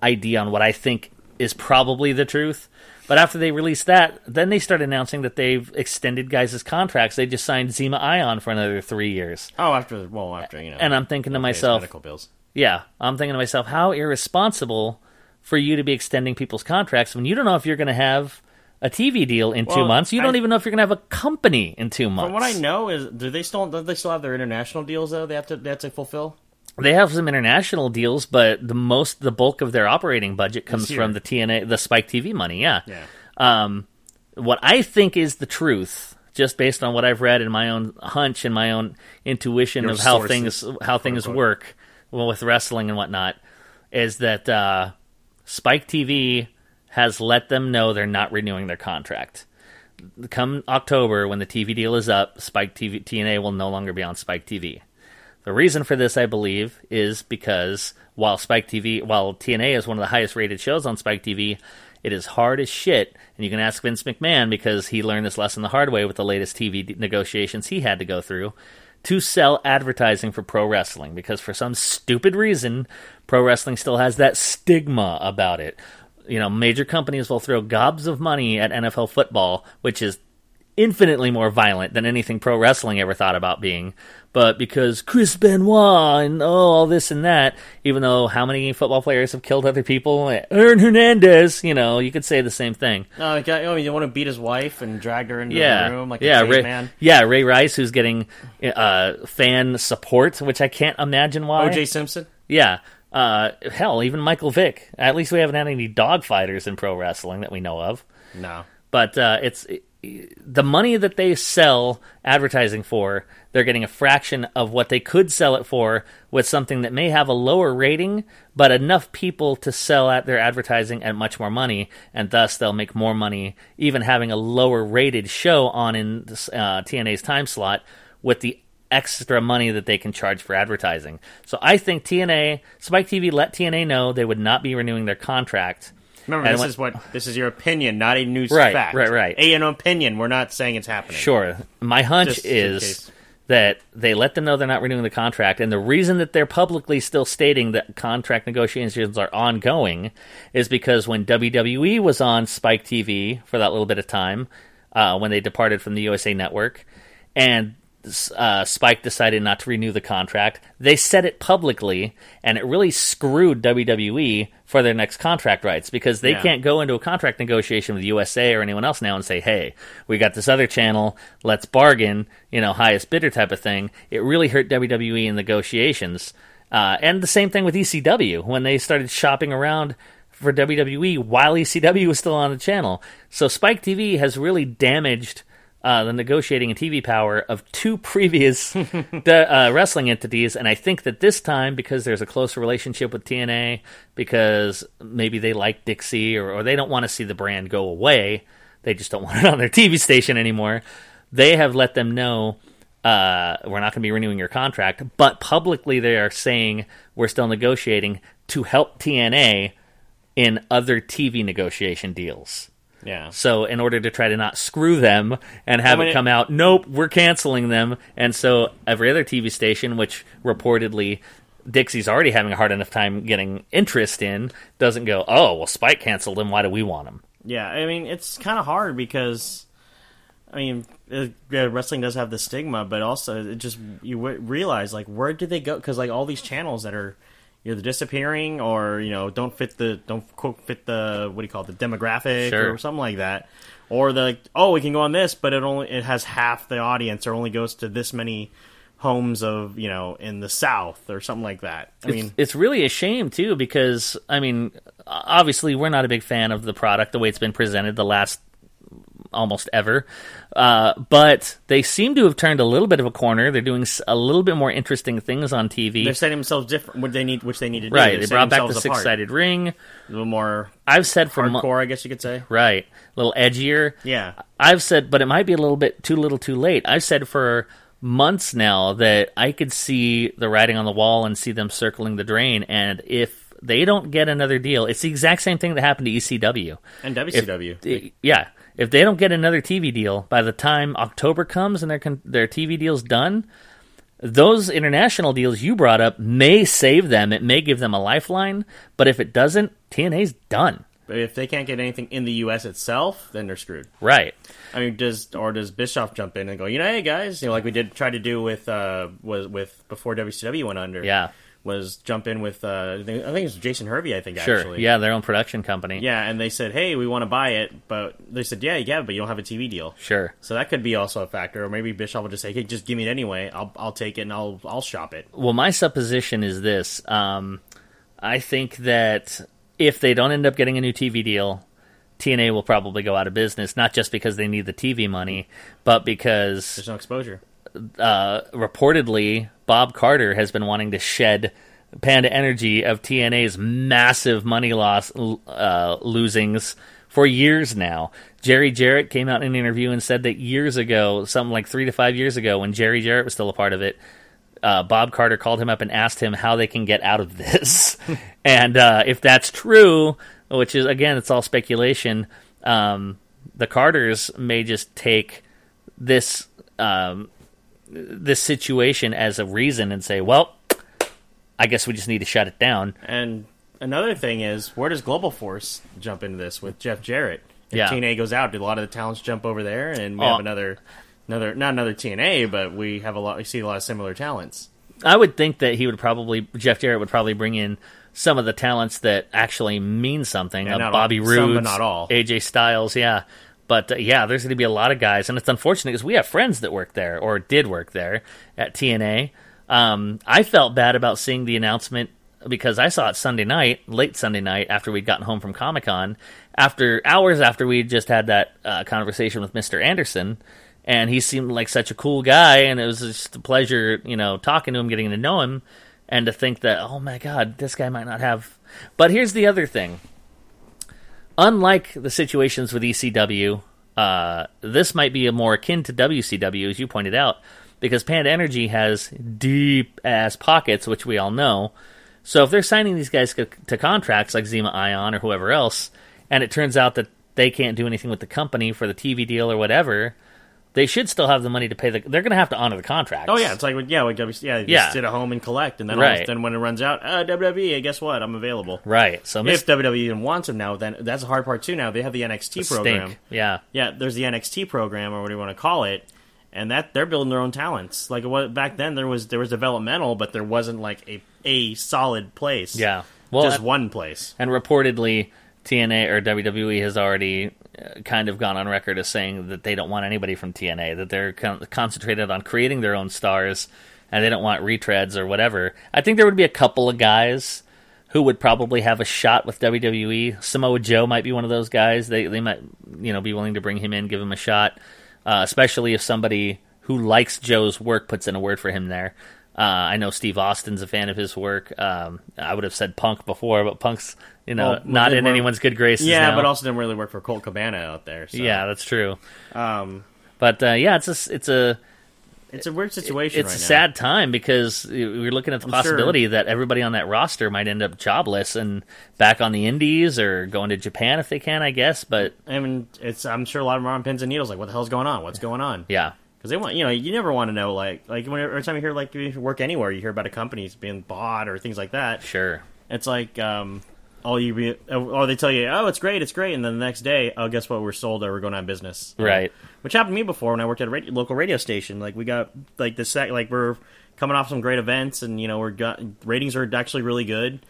idea on what I think is probably the truth. But after they released that, then they start announcing that they've extended guys' contracts. They just signed Zema Ion for another three years. Oh, after well, after you know, And I'm thinking to myself, medical bills. yeah, I'm thinking to myself, how irresponsible for you to be extending people's contracts when you don't know if you're going to have a TV deal in two months. You don't I- even know if you're going to have a company in two months. From what I know is, do they still do they still have their international deals though? They have to they have to fulfill. They have some international deals, but the most, the bulk of their operating budget comes from the TNA, the Spike TV money. Yeah. Yeah. Um, what I think is the truth, just based on what I've read and my own hunch and my own intuition Your of how sources, things how things unquote. work, well, with wrestling and whatnot, is that uh, Spike TV has let them know they're not renewing their contract. Come October, when the TV deal is up, Spike TV TNA will no longer be on Spike TV. The reason for this, I believe, is because while Spike TV, while TNA is one of the highest rated shows on Spike TV, it is hard as shit. And you can ask Vince McMahon because he learned this lesson the hard way with the latest TV negotiations he had to go through to sell advertising for pro wrestling. Because for some stupid reason, pro wrestling still has that stigma about it. You know, major companies will throw gobs of money at NFL football, which is infinitely more violent than anything pro wrestling ever thought about being. But because Chris Benoit and oh, all this and that, even though how many football players have killed other people? Aaron Hernandez, you know, you could say the same thing. No, like, oh, you want to beat his wife and dragged her into Yeah, the room like yeah, a Ray, man. yeah, Ray Rice, who's getting uh, fan support, which I can't imagine why. O.J. Simpson. Yeah. Uh, hell, even Michael Vick. At least we haven't had any dog fighters in pro wrestling that we know of. No. but uh, it's the money that they sell advertising for they're getting a fraction of what they could sell it for with something that may have a lower rating but enough people to sell at their advertising at much more money and thus they'll make more money even having a lower rated show on in uh, TNA's time slot with the extra money that they can charge for advertising. So I think TNA Spike TV let TNA know they would not be renewing their contract. Remember, And this when- is what this is your opinion, not a news Right, fact. right, right. A, an opinion. We're not saying it's happening. Sure. My hunch Just is that they let them know they're not renewing the contract, and the reason that they're publicly still stating that contract negotiations are ongoing is because when WWE was on Spike TV for that little bit of time, uh, when they departed from the USA Network, and uh, Spike decided not to renew the contract. They said it publicly, and it really screwed WWE for their next contract rights because they Yeah. can't go into a contract negotiation with USA or anyone else now and say, "Hey, we got this other channel, let's bargain," you know, highest bidder type of thing. It really hurt WWE in negotiations, uh, and the same thing with ECW when they started shopping around for WWE while ECW was still on the channel. So Spike TV has really damaged uh, the negotiating and TV power of two previous the, uh, wrestling entities, and I think that this time, because there's a closer relationship with TNA, because maybe they like Dixie or, or they don't want to see the brand go away, they just don't want it on their TV station anymore. They have let them know uh, we're not going to be renewing your contract, but publicly they are saying we're still negotiating to help TNA in other TV negotiation deals. Yeah. So in order to try to not screw them and have I mean, it come out, nope, we're canceling them. And so every other TV station, which reportedly Dixie's already having a hard enough time getting interest in, doesn't go, oh, well, Spike canceled them. Why do we want them? Yeah, I mean it's kind of hard because, I mean, uh, yeah, wrestling does have the stigma, but also it just you w- realize like where did they go? Because like all these channels that are either disappearing or you know don't fit the don't quote fit the what do you call it the demographic Sure. or something like that, or the like, oh we can go on this, but it only it has half the audience or only goes to this many homes of you know in the south or something like that. I mean, it's, it's really a shame too because I mean, obviously we're not a big fan of the product the way it's been presented the last almost ever, uh, but they seem to have turned a little bit of a corner. They're doing a little bit more interesting things on TV. they're setting themselves different. What they need, which they need to do. right, They're they brought back the six-sided ring. a little more I've said for mo- hardcore, I guess you could say. right, a little edgier. Yeah, I've said, but it might be a little bit too little, too late. I've said for months now that I could see the writing on the wall and see them circling the drain. And if they don't get another deal, it's the exact same thing that happened to ECW. and If- WCW. yeah, if they don't get another TV deal by the time October comes and their their TV deal's done, those international deals you brought up may save them. It may give them a lifeline. But if it doesn't, TNA's done. But if they can't get anything in the U.S. itself, then they're screwed. Right. I mean, does or does Bischoff jump in and go, you know, hey guys, you know, like we did try to do with uh was with before WCW went under. Yeah. Was jump in with uh I think it was Jason Hervey. I think Sure. actually. Yeah, their own production company. Yeah, and they said, hey, we want to buy it, but they said, yeah, yeah, but you don't have a TV deal. Sure. So that could be also a factor, or maybe Bischoff will just say, "Hey, just give me it anyway. I'll I'll take it and I'll I'll shop it." Well, my supposition is this. Um, I think that if they don't end up getting a new TV deal, TNA will probably go out of business, not just because they need the TV money, but because There's no exposure. Uh, reportedly Bob Carter has been wanting to shed Panda Energy of TNA's massive money loss uh, losings for years now. Jerry Jarrett came out in an interview and said that years ago, something like three to five years ago, when Jerry Jarrett was still a part of it, uh, Bob Carter called him up and asked him how they can get out of this. and uh, if that's true, which is again, it's all speculation. Um, the Carters may just take this um, this situation as a reason and say, well, I guess we just need to shut it down. And another thing is, where does Global Force jump into this with Jeff Jarrett? If Yeah. TNA goes out, do a lot of the talents jump over there, and we Oh. have another, another, not another TNA, but we have a lot. We see a lot of similar talents. I would think that he would probably Jeff Jarrett would probably bring in some of the talents that actually mean something. Uh, Bobby Roode, not all. AJ Styles, yeah. But uh, yeah, there's going to be a lot of guys, and it's unfortunate because we have friends that work there or did work there at TNA. Um, I felt bad about seeing the announcement because I saw it Sunday night, late Sunday night, after we'd gotten home from Comic Con, after hours after we'd just had that uh, conversation with Mister Anderson, and he seemed like such a cool guy, and it was just a pleasure, you know, talking to him, getting to know him, and to think that, oh my God, this guy might not have. But here's the other thing: unlike the situations with ECW, uh, this might be more akin to WCW, as you pointed out, because Panda Energy has deep ass pockets, which we all know. So if they're signing these guys to, to contracts like Zema Ion or whoever else, and it turns out that they can't do anything with the company for the TV deal or whatever, they should still have the money to pay the. They're going to have to honor the contract. Oh yeah, it's like yeah, like yeah, you Yeah. just sit at home and collect, and then Right. then when it runs out, uh, WWE, guess what? I'm available. right. So If WWE even wants them now, then that's the hard part too. Now they have the NXT program. stink. Yeah. Yeah, there's the NXT program or what do you want to call it, and that they're building their own talents. Like was, back then, there was there was developmental, but there wasn't like a a solid place. Yeah. Well, just and- one place. And reportedly, TNA or WWE has already kind of gone on record as saying that they don't want anybody from TNA, that they're con- concentrated on creating their own stars, and they don't want retreads or whatever. I think there would be a couple of guys who would probably have a shot with WWE. Samoa Joe might be one of those guys. They they might you know be willing to bring him in, give him a shot. uh, especially if somebody who likes Joe's work puts in a word for him there. Uh, I know Steve Austin's a fan of his work. Um, I would have said Punk before, but Punk's you know Well, not in were- anyone's good graces. Yeah, now. but also didn't really work for Colt Cabana out there. So. yeah, that's true. um, But uh, yeah, it's a, it's a it's a weird situation. it's right a now. sad time because we're looking at the I'm sure- possibility that everybody on that roster might end up jobless and back on the Indies or going to Japan if they can, I guess. But I mean, it's I'm sure a lot of them are on pins and needles. Like, what the hell's going on? What's going on? yeah, Because they want, you know, you never want to know. Like, like when, every time you hear like you work anywhere, you hear about a company's being bought or things like that. sure. It's like, um, all you be, or they tell you, oh, it's great, it's great, and then the next day, oh, guess what? We're sold or we're going out of business. Right. Which happened to me before when I worked at a radio, local radio station. Like we got like the sec, like we're coming off some great events, and you know we're got ratings are actually really good.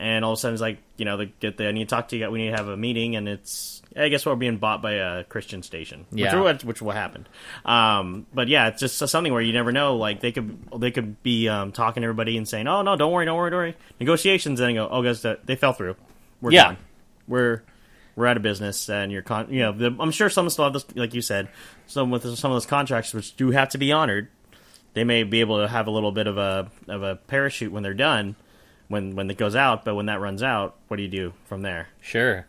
And all of a sudden, it's like you know, they get the I need to talk to you. We need to have a meeting, and it's I guess we're being bought by a Christian station, Yeah. which, which will happen. Um, but yeah, it's just something where you never know. Like they could they could be um, talking to everybody and saying, "Oh no, don't worry, don't worry, don't worry." Negotiations, and then go, "Oh, guys, they fell through. We're Yeah. gone. We're we're out of business, and you're con. You know, the, I'm sure some still have this, like you said, some with some of those contracts which do have to be honored. They may be able to have a little bit of a of a parachute when they're done, when when it goes out. But when that runs out, what do you do from there? Sure.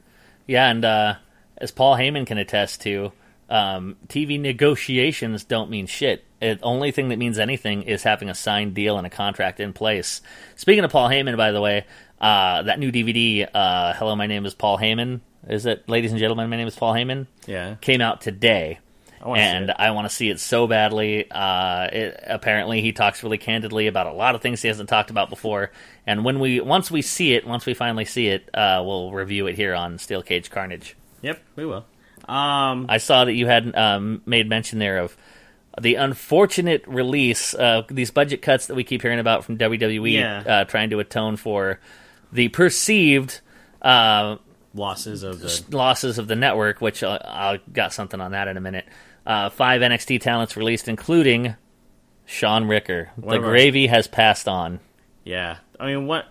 Yeah, and uh, as Paul Heyman can attest to, um, TV negotiations don't mean shit. The only thing that means anything is having a signed deal and a contract in place. Speaking of Paul Heyman, by the way, uh, that new DVD, uh, Hello, My Name is Paul Heyman. Is it, ladies and gentlemen, my name is Paul Heyman? Yeah. Came out today. I and. I want to see it so badly. Uh, it, apparently, he talks really candidly about a lot of things he hasn't talked about before. And when we once we see it, once we finally see it, uh, we'll review it here on Steel Cage Carnage. Yep, we will. Um, I saw that you had um, made mention there of the unfortunate release, uh, these budget cuts that we keep hearing about from WWE, Yeah. uh, trying to atone for the perceived uh, losses of the losses of the network, which uh, I'll got something on that in a minute. Uh, five NXT talents released, including Sean Ricker. The gravy has passed on. yeah. I mean, what?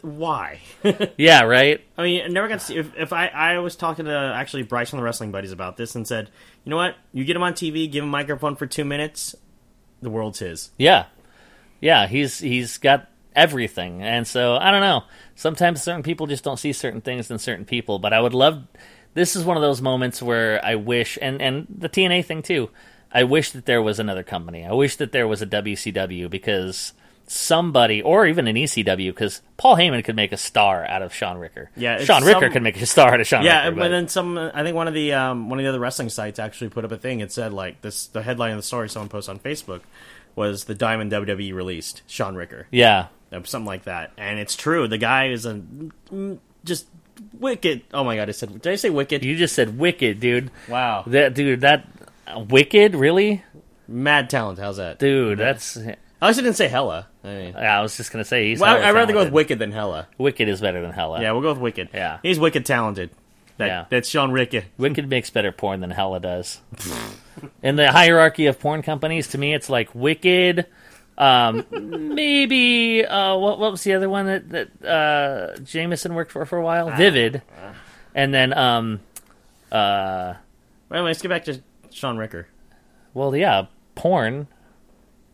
Why? Yeah, right. I mean, I never got to see. If, if I, I was talking to actually Bryce from the Wrestling Buddies about this and said, you know what? You get him on TV, give him a microphone for two minutes, the world's his. Yeah, yeah. He's he's got everything, and so I don't know. Sometimes certain people just don't see certain things in certain people. But I would love. This is one of those moments where I wish, and and the TNA thing too. I wish that there was another company. I wish that there was a WCW because somebody, or even an ECW, because Paul Heyman could make a star out of Sean Ricker. Yeah, Sean Ricker some- could make a star out of Sean Yeah, Ricker. but then some. I think one of the um, one of the other wrestling sites actually put up a thing. It said like this. The headline of the story someone posted on Facebook was the Diamond WWE released Sean Ricker, yeah, something like that. And it's true. The guy is a mm, just wicked. Oh my god! I said. Did I say wicked? you just said wicked, dude. Wow. That dude, that wicked, really, Mad talent. How's that? dude. That's. I also didn't say hella. I mean, I was just gonna say he's. well, I'd rather go with wicked than hella. Wicked is better than Hella. Yeah, we'll go with wicked. Yeah. he's wicked talented. That, Yeah. that's Sean Ricker. Wicked makes better porn than Hella does. In the hierarchy of porn companies, to me, it's like Wicked. Um, maybe uh, what, what was the other one that that uh, Jameson worked for for a while? Vivid, and then um, uh, Wait, wait, let's get back to Sean Ricker. well, yeah, porn.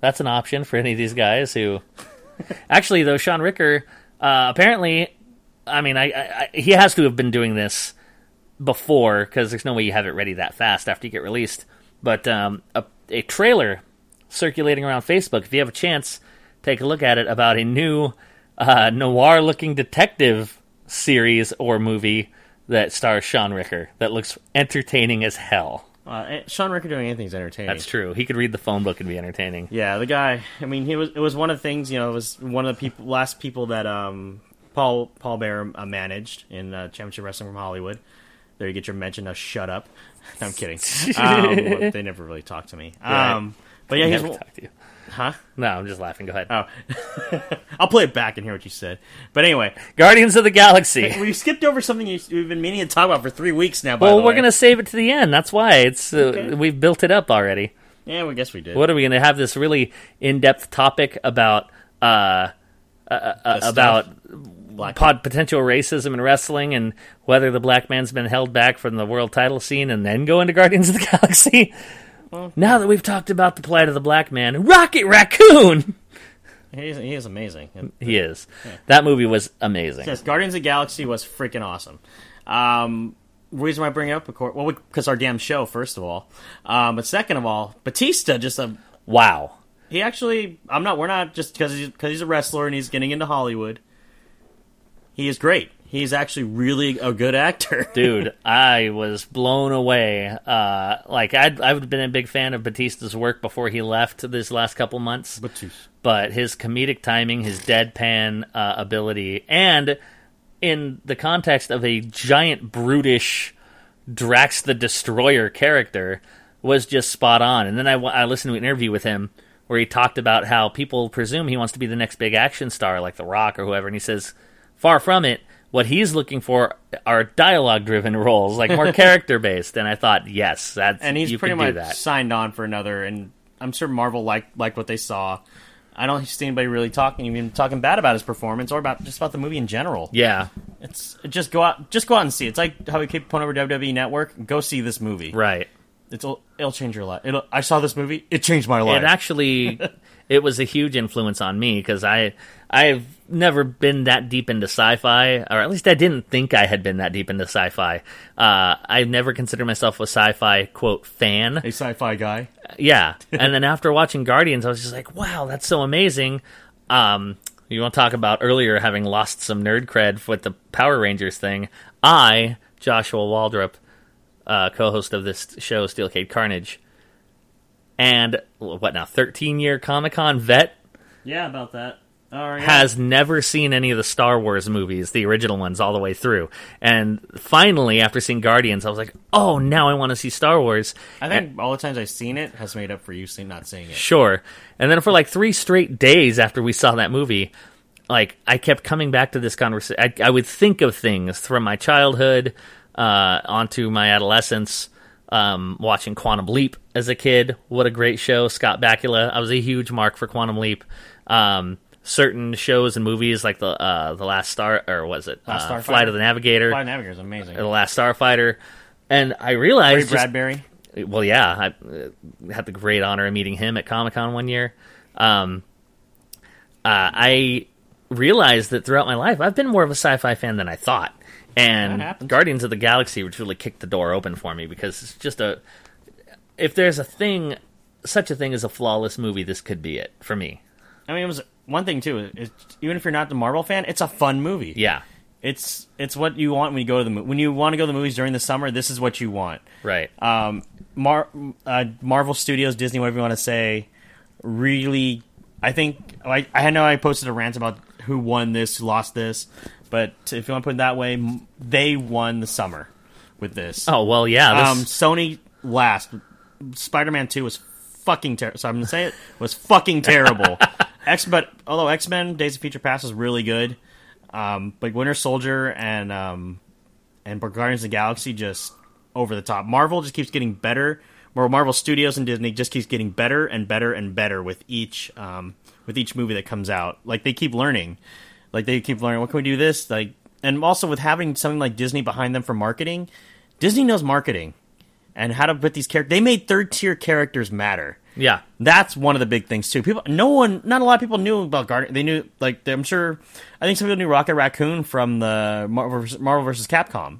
That's an option for any of these guys who. Actually, though, Sean Ricker uh, apparently, I mean, I, I, I he has to have been doing this before because there's no way you have it ready that fast after you get released. But um, a, a trailer circulating around Facebook. If you have a chance, take a look at it about a new uh, noir-looking detective series or movie that stars Sean Ricker that looks entertaining as hell. Uh, eh, Sean Ricker doing anything's entertaining. That's true. He could read the phone book and be entertaining. Yeah, the guy. I mean, he was. It was one of the things. You know, it was one of the people, last people that um, Paul Paul Bear uh, managed in uh, Championship Wrestling from Hollywood. There you get your mention. Now shut up. No, I'm kidding. um, they never really talked to me. Right. But yeah, he's talked to you. huh. No, I'm just laughing. Go ahead. Oh, I'll play it back and hear what you said. But anyway, Guardians of the Galaxy. we skipped over something you, we've been meaning to talk about for three weeks now. By well, we're way. gonna save it to the end. That's why it's uh, Okay. we've built it up already. Yeah, we guess we did. What are we gonna have this really in-depth topic about? Uh, uh, uh, about Black- pod, potential racism in wrestling and whether the black man's been held back from the world title scene, and then go into Guardians of the Galaxy. now that we've talked about the plight of the black man, Rocket Raccoon. He is, he is amazing. He is. That movie was amazing. Yes, Guardians of the Galaxy was freaking awesome. Um, reason why I bring it up, of course, well, because our damn show, first of all, um, but second of all, Batista just a Wow. he actually. I'm not. We're not just because he's because he's a wrestler and he's getting into Hollywood. He is great. He's actually really a good actor. Dude, I was blown away. Uh, like I'd, I've been a big fan of Batista's work before he left this last couple months. but his comedic timing, his deadpan uh, ability, and in the context of a giant brutish Drax the Destroyer character, was just spot on. And then I, I listened to an interview with him where he talked about how people presume he wants to be the next big action star, like The Rock or whoever, and he says, far from it. What he's looking for are dialogue-driven roles, like more character-based. And I thought, yes, that's and he's pretty much that. signed on for another. And I'm sure Marvel liked liked what they saw. I don't see anybody really talking, even talking bad about his performance or about just about the movie in general. Yeah, It's just go out, just go out and see. It's like how we keep putting over WWE Network. Go see this movie. right. It'll it'll change your life. It'll, I saw this movie. It changed my life. It actually it was a huge influence on me because I I've never been that deep into sci-fi, or at least I didn't think I had been that deep into sci-fi. Uh, I never considered myself a sci-fi quote fan. a sci-fi guy. Yeah, and then after watching Guardians, I was just like, wow, that's so amazing. Um, you want to talk about earlier having lost some nerd cred with the Power Rangers thing? I, Joshua Waldrop, uh, co-host of this show, Steel Cage Carnage, and what now, thirteen year Comic Con vet, Yeah, about that. All right. has never seen any of the Star Wars movies, the original ones, all the way through. And finally, after seeing Guardians, I was like, oh, now I want to see Star Wars. I think all the times I've seen it has made up for you not seeing it. Sure. And then for like three straight days after we saw that movie, like I kept coming back to this conversation. I, I would think of things from my childhood uh, onto my adolescence. Um, watching Quantum Leap as a kid, what a great show! Scott Bakula. I was a huge mark for Quantum Leap. Um, certain shows and movies like the uh, the Last Star or was it Last uh, Flight of the Navigator, Flight Navigator is amazing. the Last Starfighter, and I Ray realized just- Bradbury. well, yeah, I uh, had the great honor of meeting him at Comic Con one year. Um, uh, I realized that throughout my life, I've been more of a sci-fi fan than I thought, and Guardians of the Galaxy would really kicked the door open for me because it's just a. If there's a thing, such a thing as a flawless movie, this could be it for me. I mean, it was one thing too. Is even if you're not the Marvel fan, it's a fun movie. Yeah, It's it's what you want when you go to the mo- when you want to go to the movies during the summer. This is what you want. right. um, Mar- uh, Marvel Studios, Disney, whatever you want to say, really. I think I, I know I posted a rant about who won this, who lost this, but if you want to put it that way, they won the summer with this. oh well, yeah. um, Sony last. Spider-Man Two was fucking terrible. So I'm gonna say it was fucking terrible. X, but although X Men Days of Future Past was really good, um, but Winter Soldier and um, and Guardians of the Galaxy just over the top. Marvel just keeps getting better. Marvel Studios and Disney just keeps getting better and better and better with each um, with each movie that comes out. Like they keep learning, like they keep learning. What can we do this? Like, and also with having something like Disney behind them for marketing, Disney knows marketing and how to put these characters. They made third tier characters matter. yeah, That's one of the big things too. People, no one, not a lot of people knew about Guardian. They knew, like, I'm sure. I think some people knew Rocket Raccoon from the Marvel versus Capcom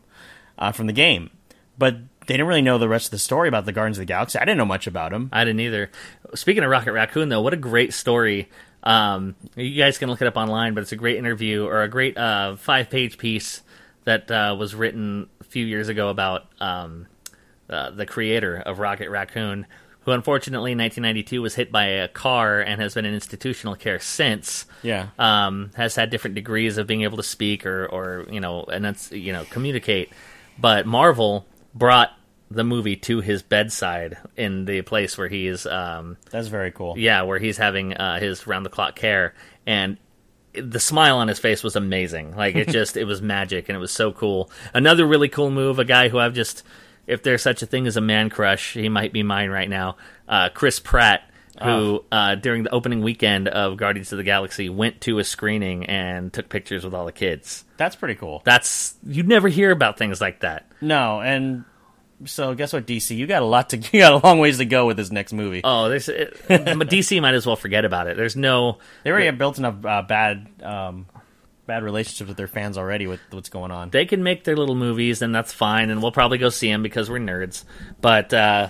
uh, from the game, but they didn't really know the rest of the story about the Guardians of the Galaxy. I didn't know much about them. I didn't either. Speaking of Rocket Raccoon, though, what a great story. Um, you guys can look it up online, but it's a great interview or a great uh, five page piece that uh, was written a few years ago about um, uh, the creator of Rocket Raccoon, who unfortunately in 1992 was hit by a car and has been in institutional care since. Yeah. Um, has had different degrees of being able to speak or, or you know, and that's you know, communicate. But Marvel brought the movie to his bedside in the place where he's. Um, That's very cool. yeah, where he's having uh, his round the clock care, and the smile on his face was amazing. Like it just, it was magic, and it was so cool. Another really cool move. A guy who I've just, if there's such a thing as a man crush, he might be mine right now. Uh, Chris Pratt. Who uh, during the opening weekend of Guardians of the Galaxy went to a screening and took pictures with all the kids. That's pretty cool. That's you'd never hear about things like that. No, and so guess what, DC? You got a lot to, you got a long ways to go with this next movie. Oh, there's it, but DC might as well forget about it. There's no they already have built enough uh, bad, um, bad relationships with their fans already with what's going on. they can make their little movies and that's fine and we'll probably go see them because we're nerds but uh,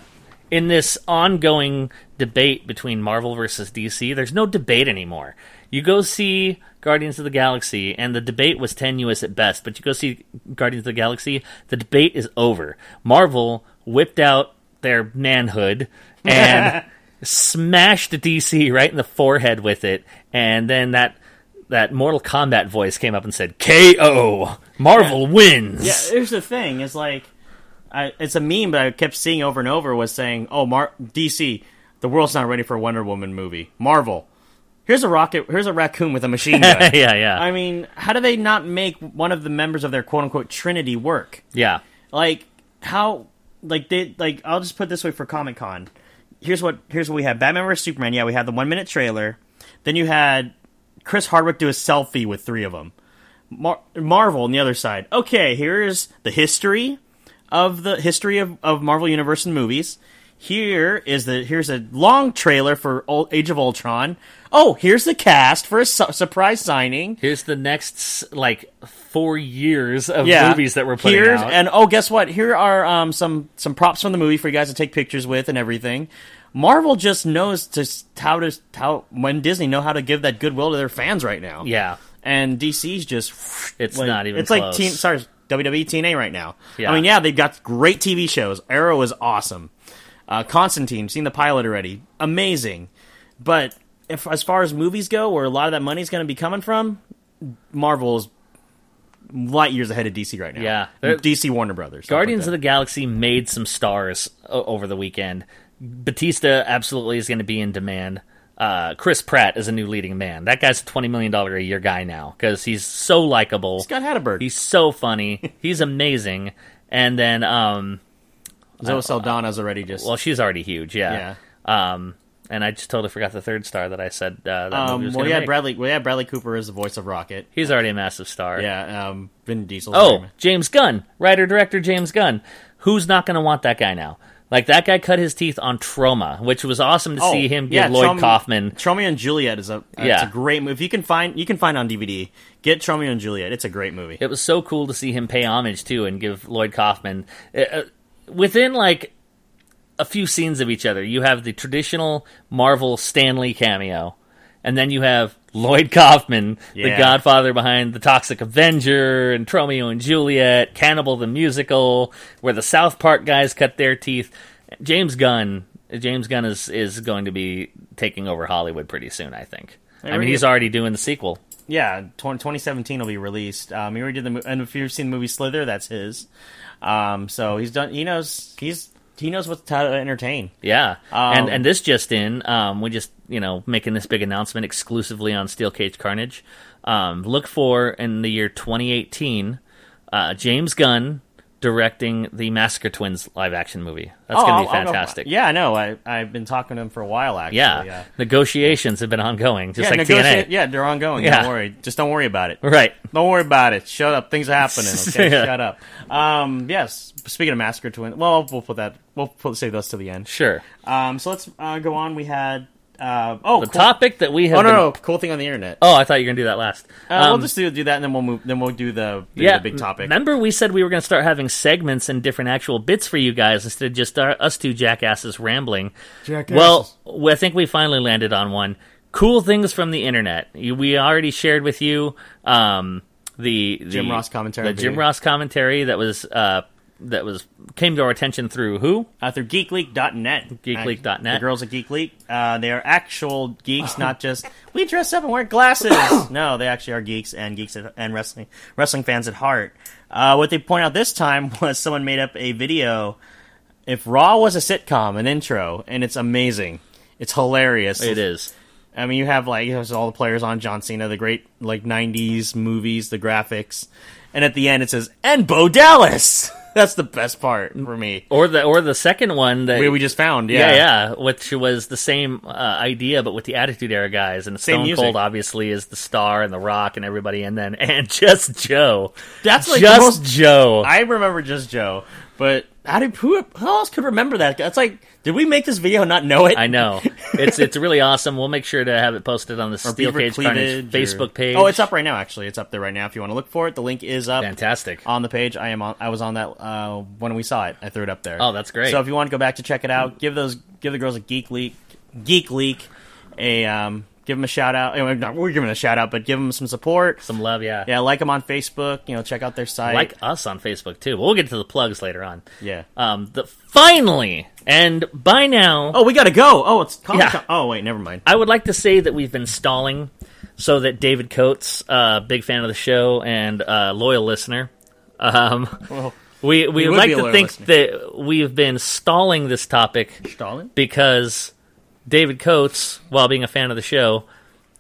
in this ongoing debate between marvel versus dc there's no debate anymore you go see guardians of the galaxy and the debate was tenuous at best but you go see guardians of the galaxy the debate is over marvel whipped out their manhood and smashed dc right in the forehead with it and then that that Mortal Kombat voice came up and said, "KO, Marvel wins." Yeah, here's the thing: is like, I, it's a meme, but I kept seeing over and over was saying, "Oh, Mar- DC, the world's not ready for a Wonder Woman movie." Marvel, here's a rocket, here's a raccoon with a machine gun. yeah, yeah, I mean, how do they not make one of the members of their quote unquote Trinity work? yeah. Like how like they like I'll just put this way for Comic Con. Here's what here's what we had. Batman vs Superman, yeah, we had the one minute trailer. Then you had Chris Hardwick do a selfie with three of them. Mar- Marvel on the other side. Okay, here's the history of the history of, of Marvel Universe and movies. Here is the here's a long trailer for Age of Ultron. Oh, here's the cast for a su- surprise signing. Here's the next like four years of yeah. movies that we're putting Here's, out. And oh, guess what? Here are um, some some props from the movie for you guys to take pictures with and everything. Marvel just knows to how to how when Disney know how to give that goodwill to their fans right now. yeah, and DC's just It's like- not even It's like close. team sorry WWE TNA right now. Yeah. I mean, yeah, they've got great TV shows. Arrow is awesome. Uh, Constantine, seen the pilot already, amazing. But if as far as movies go, where a lot of that money is going to be coming from, Marvel's light years ahead of DC right now. Yeah. DC Warner Brothers. Guardians of the Galaxy made some stars o- over the weekend. Batista absolutely is going to be in demand. Uh, Chris Pratt is a new leading man. That guy's a twenty million dollar a year guy now because he's so likable. Scott Hatteberg. He's so funny. he's amazing. And then, um, Zoe Saldana's already just. well, she's already huge. Yeah. Um, and I just totally forgot the third star that I said uh, that movie um, was well, gonna we had make. Bradley. We had Bradley Cooper is the voice of Rocket. He's already a massive star. Yeah, um, Vin Diesel. Oh, James Gunn, writer director James Gunn. Who's not going to want that guy now? Like that guy cut his teeth on Troma, which was awesome to see him give Lloyd Kaufman. Tromeo and Juliet is a uh, it's Yeah. a great movie. You can find you can find on DVD. Get Tromeo and Juliet. It's a great movie. It was so cool to see him pay homage too and give Lloyd Kaufman uh, uh, within like a few scenes of each other. You have the traditional Marvel Stan Lee cameo, and then you have Lloyd Kaufman, the Godfather behind the Toxic Avenger and Romeo and Juliet, Cannibal the musical, where the South Park guys cut their teeth. James Gunn, James Gunn is is going to be taking over Hollywood pretty soon. I think. I mean, he's already doing the sequel. Yeah, 20, 2017 will be released. Um, he already did the and if you've seen the movie Slither, that's his. Um, so he's done. He knows. He's he knows what how to entertain. Yeah, Um, and and this just in, um, we just you know making this big announcement exclusively on Steel Cage Carnage. Um, look for in the year 2018, uh, James Gunn directing the Massacre Twins live action movie. That's going to be I'll- I'll fantastic. yeah, I know. I I've been talking to him for a while. Actually, yeah. yeah. Negotiations have been ongoing, just Yeah, like TNA. yeah, they're ongoing. Yeah. Don't worry. Just don't worry about it. Right. Don't worry about it. Shut up. Things are happening. Okay, Yeah. shut up. Um, yes. Speaking of Massacre Twins, well, we'll put that. We'll put, save those to the end. Sure. Um, so let's uh, go on. We had uh, oh The cool- topic that we have. Oh no, been- no, cool thing on the internet. Oh, I thought you were going to do that last. Uh, we'll Um, just do, do that, and then we'll move. Then we'll do the, do yeah, the big topic. Remember, we said we were going to start having segments and different actual bits for you guys instead of just our, us two jackasses rambling. Jackasses. Well, I think we finally landed on one. Cool things from the internet. You- We already shared with you um, the, the Jim Ross commentary the Jim. Ross commentary that was uh, that was came to our attention through who? uh, through geekleak.net. Geekleak.net. The girls at Geek Leak. Uh, they are actual geeks, not just we dress up and wear glasses. no, they actually are geeks and geeks at, and wrestling wrestling fans at heart. Uh, what they point out this time was someone made up a video. If Raw was a sitcom, an intro, and it's amazing. It's hilarious. It is. I mean, you have like you have all the players on John Cena, the great like '90s movies, the graphics, and at the end it says "and Bo Dallas." That's the best part for me. Or the or the second one that We, we just found, yeah, yeah, yeah, which was the same uh, idea, but with the Attitude Era guys, and Same Stone music. Cold obviously is the star and the Rock and everybody, and then and just Joe. That's like just most- Joe. I remember just Joe, but how did who, who else could remember that? That's like, did we make this video and not know it? I know it's it's really awesome. We'll make sure to have it posted on the Steel Beaver Cage Carnage Cleavage or- Facebook page. Oh, it's up right now. Actually, it's up there right now. If you want to look for it, the link is up. fantastic. on the page. I am on. I was on that uh, when we saw it. I threw it up there. Oh, that's great. So if you want to go back to check it out, give those give the girls a geek leak, geek leak, a um, give them a shout out. Anyway, not- We're giving a shout out, but give them some support. Some love, yeah. Yeah, like them on Facebook. You know, check out their site. Like us on Facebook too. But we'll get to the plugs later on. yeah. Um, the finally, and by now, Oh, we gotta go. Oh, it's Comic Yeah. Oh, wait, never mind. I would like to say that we've been stalling so that David Coates, uh, big fan of the show and uh, loyal listener, um, Well, we we would like to think listener. that we've been stalling this topic Stalin. because David Coates, while being a fan of the show,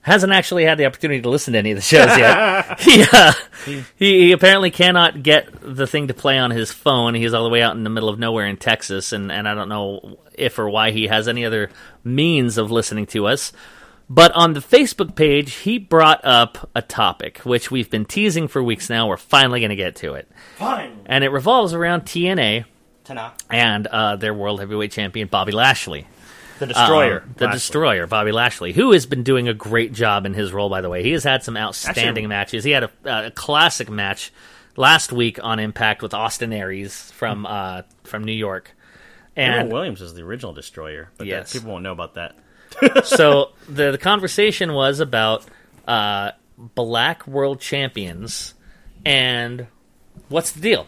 hasn't actually had the opportunity to listen to any of the shows yet. he, uh, he he apparently cannot get the thing to play on his phone. He's all the way out in the middle of nowhere in Texas, and, and I don't know if or why he has any other means of listening to us. But on the Facebook page, he brought up a topic which we've been teasing for weeks now. We're finally going to get to it, Fine. and it revolves around TNA and uh, their World Heavyweight Champion Bobby Lashley. The Destroyer. Um, the Lastly. Destroyer, Bobby Lashley, who has been doing a great job in his role, by the way. He has had some outstanding Actually- matches. He had a, a classic match last week on Impact with Austin Aries from uh, from New York. And Williams is the original Destroyer, but that- people won't know about that. so the, the conversation was about uh, black world champions and what's the deal?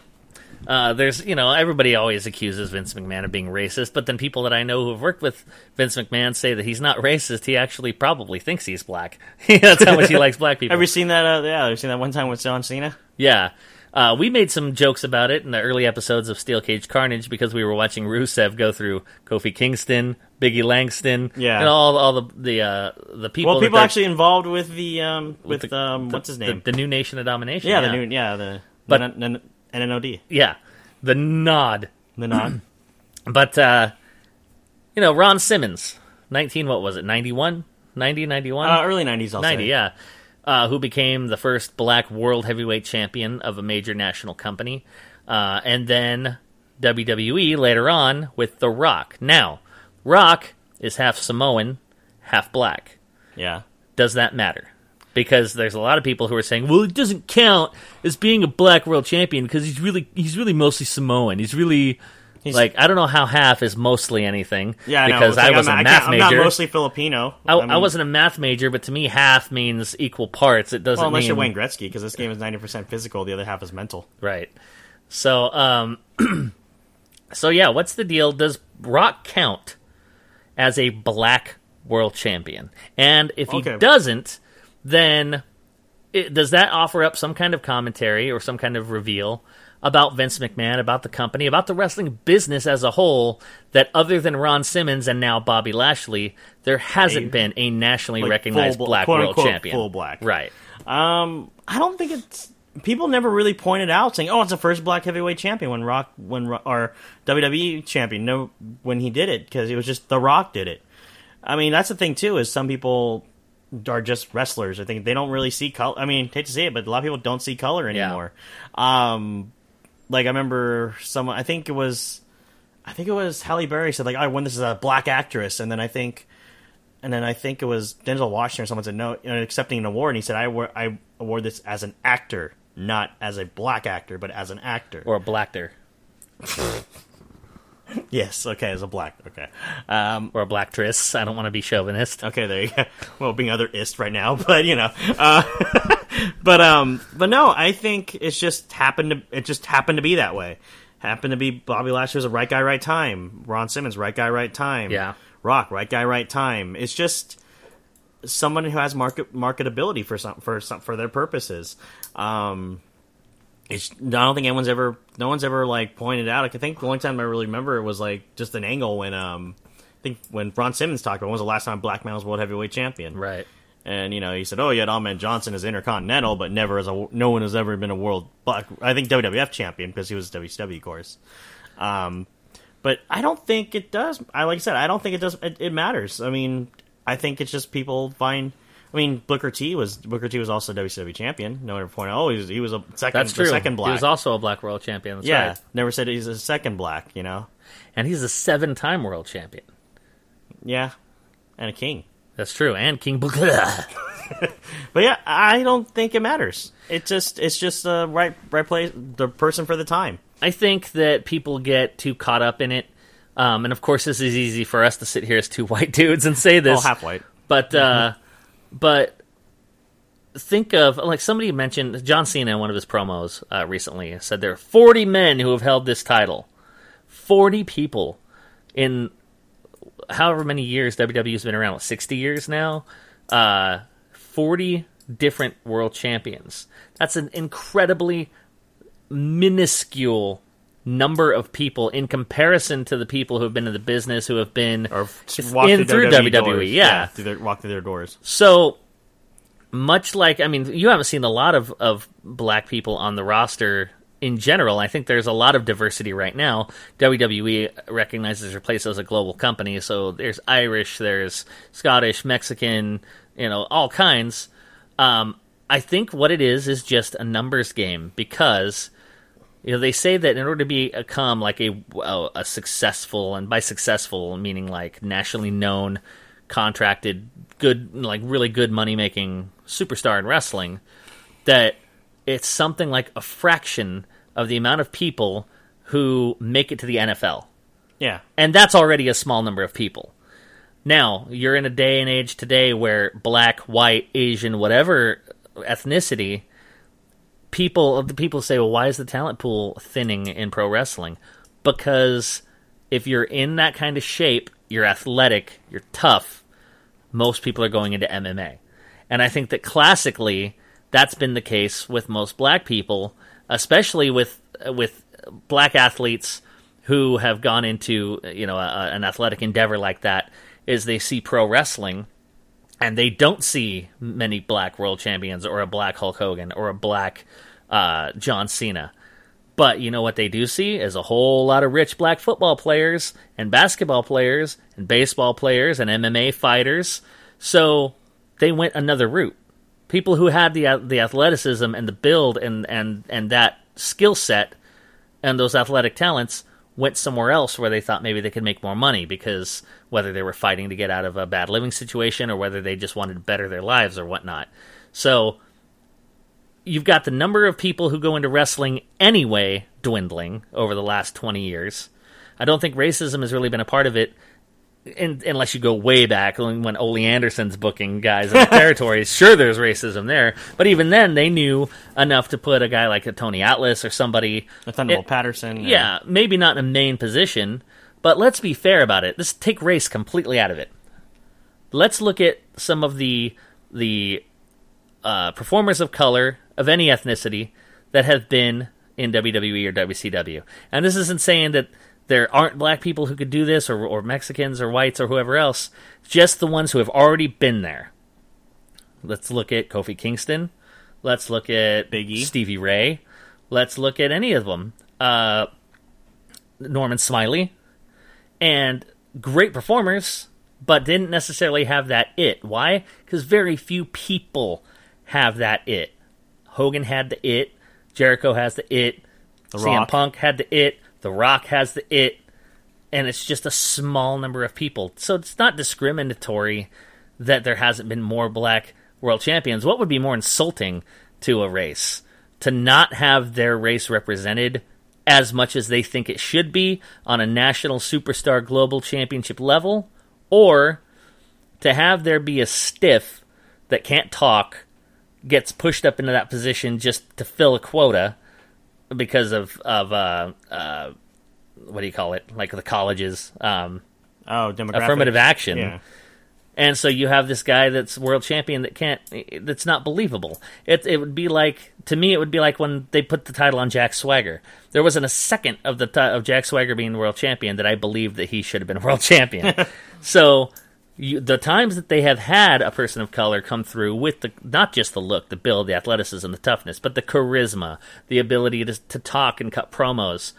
Uh, there's, you know, everybody always accuses Vince McMahon of being racist, but then people that I know who have worked with Vince McMahon say that he's not racist. He actually probably thinks he's black. That's how much he likes black people. Have you seen that? Uh, yeah, have you seen that one time with John Cena? Yeah. Uh, we made some jokes about it in the early episodes of Steel Cage Carnage because we were watching Rusev go through Kofi Kingston, Biggie Langston, Yeah. and all all the the uh, the people. Well, people actually involved with the um with, the- um the- what's his name? The, new Nation of Domination. yeah, the new yeah the But- NNOD yeah, the nod. the nod. But uh, you know, Ron Simmons, nineteen. What was it? 91? 90, 91? uh, early nineties. 90, say. yeah. Uh, who became the first black world heavyweight champion of a major national company. Uh, and then WWE later on with The Rock. Now, Rock is half Samoan, half black. yeah. Does that matter? Because there's a lot of people who are saying, "Well, it doesn't count as being a black world champion because he's really he's really mostly Samoan. He's really He's- like I don't know how half is mostly anything. Yeah, I because It's like, I wasn't a I math can't- I'm major. not mostly Filipino. I, I, mean, wasn't a math major, but to me, half means equal parts. It doesn't Well, unless mean you're Wayne Gretzky, because this game is ninety percent physical, the other half is mental. right. So, um, so yeah, what's the deal? Does Rock count as a black world champion? And if he doesn't, then it, does that offer up some kind of commentary or some kind of reveal about Vince McMahon, about the company, about the wrestling business as a whole? That other than Ron Simmons and now Bobby Lashley, there hasn't A- been a nationally like, recognized full black world unquote, champion. full black. right? Um, I don't think it's people never really pointed out saying, "Oh, it's the first black heavyweight champion." When Rock, when or WWE champion, no, when he did it because it was just The Rock did it. I mean, that's the thing too is some people are just wrestlers. I think they don't really see color. I mean, hate to say it, but a lot of people don't see color Yeah. anymore. Um, like I remember someone. I think it was, I think it was Halle Berry said like, "I won this as a black actress," and then I think and then I think it was Denzel Washington or someone said no, you know, accepting an award, and he said I award, I award this as an actor, not as a black actor, but as an actor. Or a blackter. yes, okay, as a black. Okay, um, Or a blacktress. I don't want to be chauvinist. okay, there you go. Well, being other ist right now, but you know, uh, but um, but no, I think it's just happened to it just happened to be that way. Happened to be Bobby Lashley was a right guy, right time. Ron Simmons, right guy, right time. Yeah. Rock, right guy, right time. It's just someone who has market marketability for some for some for their purposes. Um, it's I don't think anyone's ever no one's ever like pointed out. Like, I think the only time I really remember it was like just an angle when um I think when Ron Simmons talked about when was the last time Black Man was world heavyweight champion. Right. And you know he said, "Oh, yeah, Ahmed Johnson is intercontinental, but never as a no one has ever been a world black. I think WWF champion because he was WCW, of course. Um, but I don't think it does. I like I said, I don't think it does. It, it matters. I mean, I think it's just people find. I mean, Booker T was Booker T was also WCW champion. No one ever pointed. Oh, he was, he was a second. That's true. Second black. He was also a black world champion. That's yeah, right. never said he's a second black. You know. and he's a seven-time world champion. Yeah, and a king. That's true. And King Booker. But yeah, I don't think it matters. It just it's just the right right place, the person for the time. I think that people get too caught up in it. Um, and of course, this is easy for us to sit here as two white dudes and say this. half white. But uh, but think of like somebody mentioned John Cena in one of his promos uh, recently said there are 40 men who have held this title. 40 people in however many years WWE's been around, what, 60 years now. Uh, 40 different world champions. That's an incredibly minuscule number of people in comparison to the people who have been in the business who have been Or It's walk in through, through WWE. Doors. yeah. through their, walk through their doors. So much like I mean, you haven't seen a lot of, of black people on the roster in general. I think there's a lot of diversity right now. WWE recognizes their place as a global company, so there's Irish, there's Scottish, Mexican, you know, all kinds. Um, I think what it is is just a numbers game because you know they say that in order to become like a a, a successful and by successful meaning like nationally known contracted good like really good money making superstar in wrestling that it's something like a fraction of the amount of people who make it to the NFL Yeah, and that's already a small number of people. Now, you're in a day and age today where black, white, Asian, whatever ethnicity, people the people say, "Well, why is the talent pool thinning in pro wrestling?" Because if you're in that kind of shape, you're athletic, you're tough, most people are going into MMA. And I think that classically that's been the case with most black people, especially with with black athletes who have gone into you know a, an athletic endeavor like that is they see pro wrestling and they don't see many black world champions or a black Hulk Hogan or a black uh, John Cena. But you know what they do see is a whole lot of rich black football players and basketball players and baseball players and MMA fighters. So they went another route. People who had the the athleticism and the build and and and that skill set and those athletic talents went somewhere else where they thought maybe they could make more money because whether they were fighting to get out of a bad living situation or whether they just wanted to better their lives or whatnot. So you've got the number of people who go into wrestling anyway dwindling over the last 20 years. I don't think racism has really been a part of it in, unless you go way back when Ole Anderson's booking guys in the territories. Sure, there's racism there, but even then, they knew enough to put a guy like a Tony Atlas or somebody. the Thunderbolt It- Patterson. and- Yeah, maybe not in a main position, but let's be fair about it. Let's take race completely out of it. Let's look at some of the the uh, performers of color of any ethnicity that have been in WWE or WCW. And this isn't saying that there aren't black people who could do this, or, or Mexicans, or whites, or whoever else. Just the ones who have already been there. Let's look at Kofi Kingston. Let's look at Big E. Stevie Ray. Let's look at any of them. Uh, Norman Smiley. And great performers, but didn't necessarily have that it. Why? Because very few people have that it. Hogan had the it. Jericho has the it. The CM Rock. Punk had the it. The Rock has the it. And it's just a small number of people. So it's not discriminatory that there hasn't been more black world champions. What would be more insulting to a race? To not have their race represented as much as they think it should be on a national superstar global championship level, or to have there be a stiff that can't talk, gets pushed up into that position just to fill a quota because of of uh, uh, what do you call it? Like the colleges, um, Oh, demographic. affirmative action. Yeah. And so you have this guy that's world champion that can't, that's not believable. It, it would be like, to me, it would be like when they put the title on Jack Swagger. There wasn't a second of the of Jack Swagger being world champion that I believed that he should have been world champion. so you, the times that they have had a person of color come through with the not just the look, the build, the athleticism, the toughness, but the charisma, the ability to, to talk and cut promos.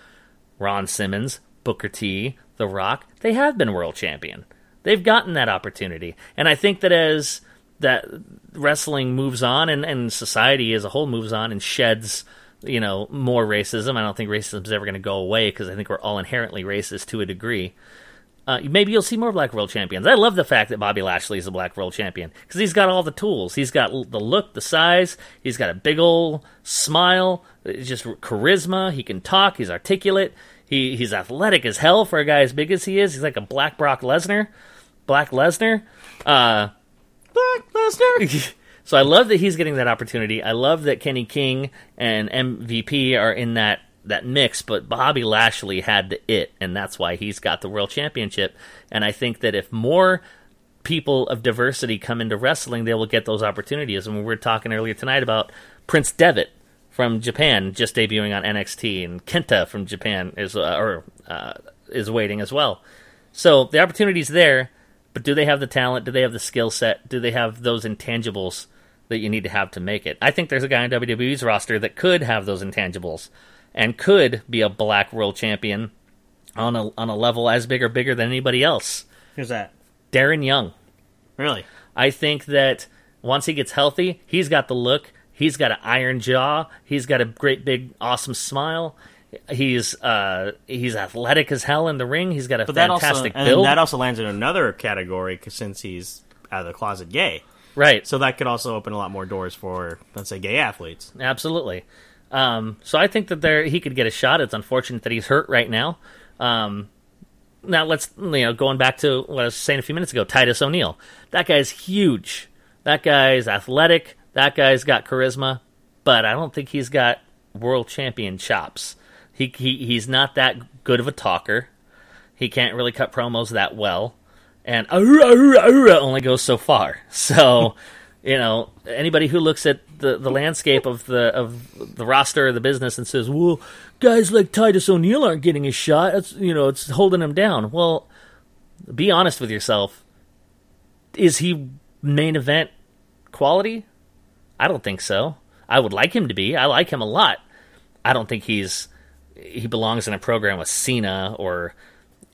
Ron Simmons, Booker T, The Rock, they have been world champion. They've gotten that opportunity. And I think that as that wrestling moves on and, and society as a whole moves on and sheds you know more racism. I don't think racism is ever going to go away because I think we're all inherently racist to a degree. Uh, maybe you'll see more black world champions. I love the fact that Bobby Lashley is a black world champion because he's got all the tools. He's got the look, the size. He's got a big old smile. It's just charisma. He can talk. He's articulate. He he's athletic as hell for a guy as big as he is. He's like a black Brock Lesnar. Black Lesnar. Uh, Black Lesnar. so I love that he's getting that opportunity. I love that Kenny King and MVP are in that that mix, but Bobby Lashley had the it, and that's why he's got the world championship. And I think that if more people of diversity come into wrestling, they will get those opportunities. And we were talking earlier tonight about Prince Devitt from Japan just debuting on NXT, and Kenta from Japan is uh, or uh, is waiting as well. So the opportunity's there, but do they have the talent? Do they have the skill set? Do they have those intangibles that you need to have to make it? I think there's a guy on WWE's roster that could have those intangibles and could be a black world champion on a on a level as big or bigger than anybody else. Who's that? Darren Young. Really? I think that once he gets healthy, he's got the look. He's got an iron jaw. He's got a great big awesome smile. He's uh he's athletic as hell in the ring. He's got a But that also fantastic and build. that also lands in another category 'cause since he's out of the closet gay. right. So that could also open a lot more doors for let's say gay athletes. Absolutely. Um, so I think that there he could get a shot. It's unfortunate that he's hurt right now. Um, now let's you know going back to what I was saying a few minutes ago. Titus O'Neil. That guy's huge. That guy's athletic. That guy's got charisma, but I don't think he's got world champion chops. He, he he's not that good of a talker. He can't really cut promos that well, and "Arr, arr, arr," only goes so far. So, you know, anybody who looks at the, the landscape of the of the roster of the business and says, "Well, guys like Titus O'Neil aren't getting a shot," it's you know, it's holding him down. Well, be honest with yourself. Is he main event quality? I don't think so. I would like him to be. I like him a lot. I don't think he's he belongs in a program with Cena or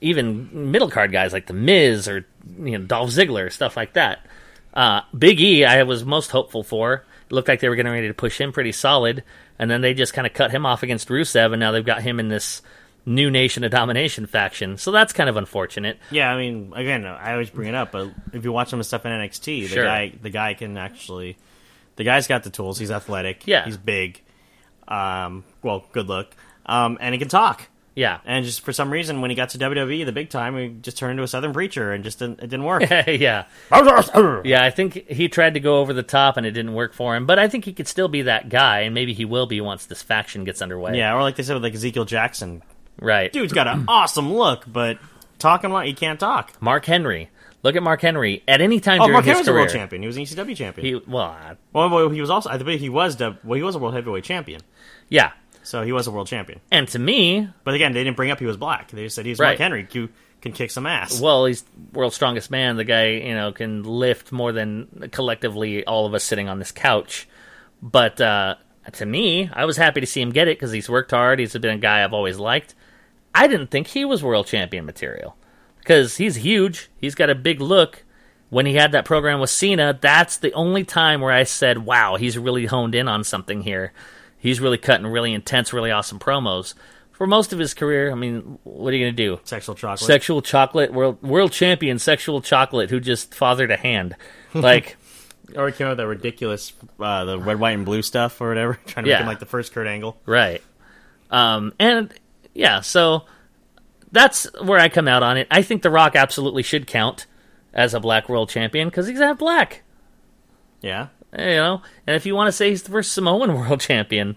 even middle card guys like the Miz or you know Dolph Ziggler stuff like that. Uh, Big E, I was most hopeful for. Looked like they were getting ready to push him pretty solid, and then they just kind of cut him off against Rusev, and now they've got him in this new Nation of Domination faction. So that's kind of unfortunate. Yeah, I mean, again, I always bring it up, but if you watch some of the stuff in NXT, the Sure. guy, the guy can actually, the guy's got the tools. He's athletic. Yeah. he's big. Um, well, good look. Um, and he can talk. Yeah, And just for some reason, when he got to WWE, the big time, he just turned into a Southern preacher, and just didn't, it didn't work. yeah. Yeah, I think he tried to go over the top and it didn't work for him. But I think he could still be that guy, and maybe he will be once this faction gets underway. yeah, or like they said with like Ezekiel Jackson, right. dude's got an awesome look, but talking like he can't talk. Mark Henry. Look at Mark Henry. At any time Oh, during Mark his Henry's a career, world champion. He was an ECW champion. he well, well, well, he was also. I believe he was. Well, he was a world heavyweight champion. yeah. So he was a world champion. And to me, But again, they didn't bring up he was black. They just said he's Mark Henry. You can kick some ass. well, he's world's strongest man. The guy, you know, can lift more than collectively all of us sitting on this couch. But uh, to me, I was happy to see him get it because he's worked hard. He's been a guy I've always liked. I didn't think he was world champion material because he's huge. He's got a big look. When he had that program with Cena, that's the only time where I said, "Wow, he's really honed in on something here. He's really cutting really intense, really awesome promos." For most of his career, I mean, what are you going to do? Sexual chocolate. sexual chocolate world world champion sexual chocolate who just fathered a hand like or he came out with that ridiculous, uh, the red, white, and blue stuff or whatever, trying to Yeah. make him like the first Kurt Angle. right um and yeah so that's where i come out on it i think the rock absolutely should count as a black world champion because he's half black Yeah, you know and if you want to say he's the first samoan world champion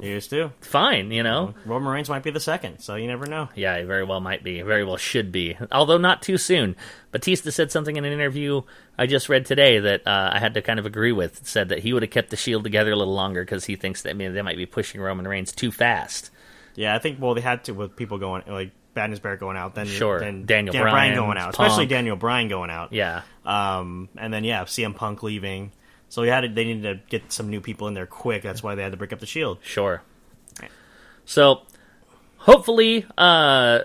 he used to. fine you know Roman Reigns might be the second, so you never know. Yeah, he very well might be. Very well should be. Although not too soon. Batista said something in an interview I just read today that uh, I had to kind of agree with. It said that he would have kept the Shield together a little longer because he thinks that I mean, they might be pushing Roman Reigns too fast. Yeah, I think well they had to with people going like Bad News Barrett going out, then Sure. then Daniel Dan Bryan, going out, especially Daniel Bryan going out. Yeah. Um, and then yeah, CM Punk leaving. So we had to, they needed to get some new people in there quick. That's why they had to break up the Shield. Sure. So, hopefully, uh,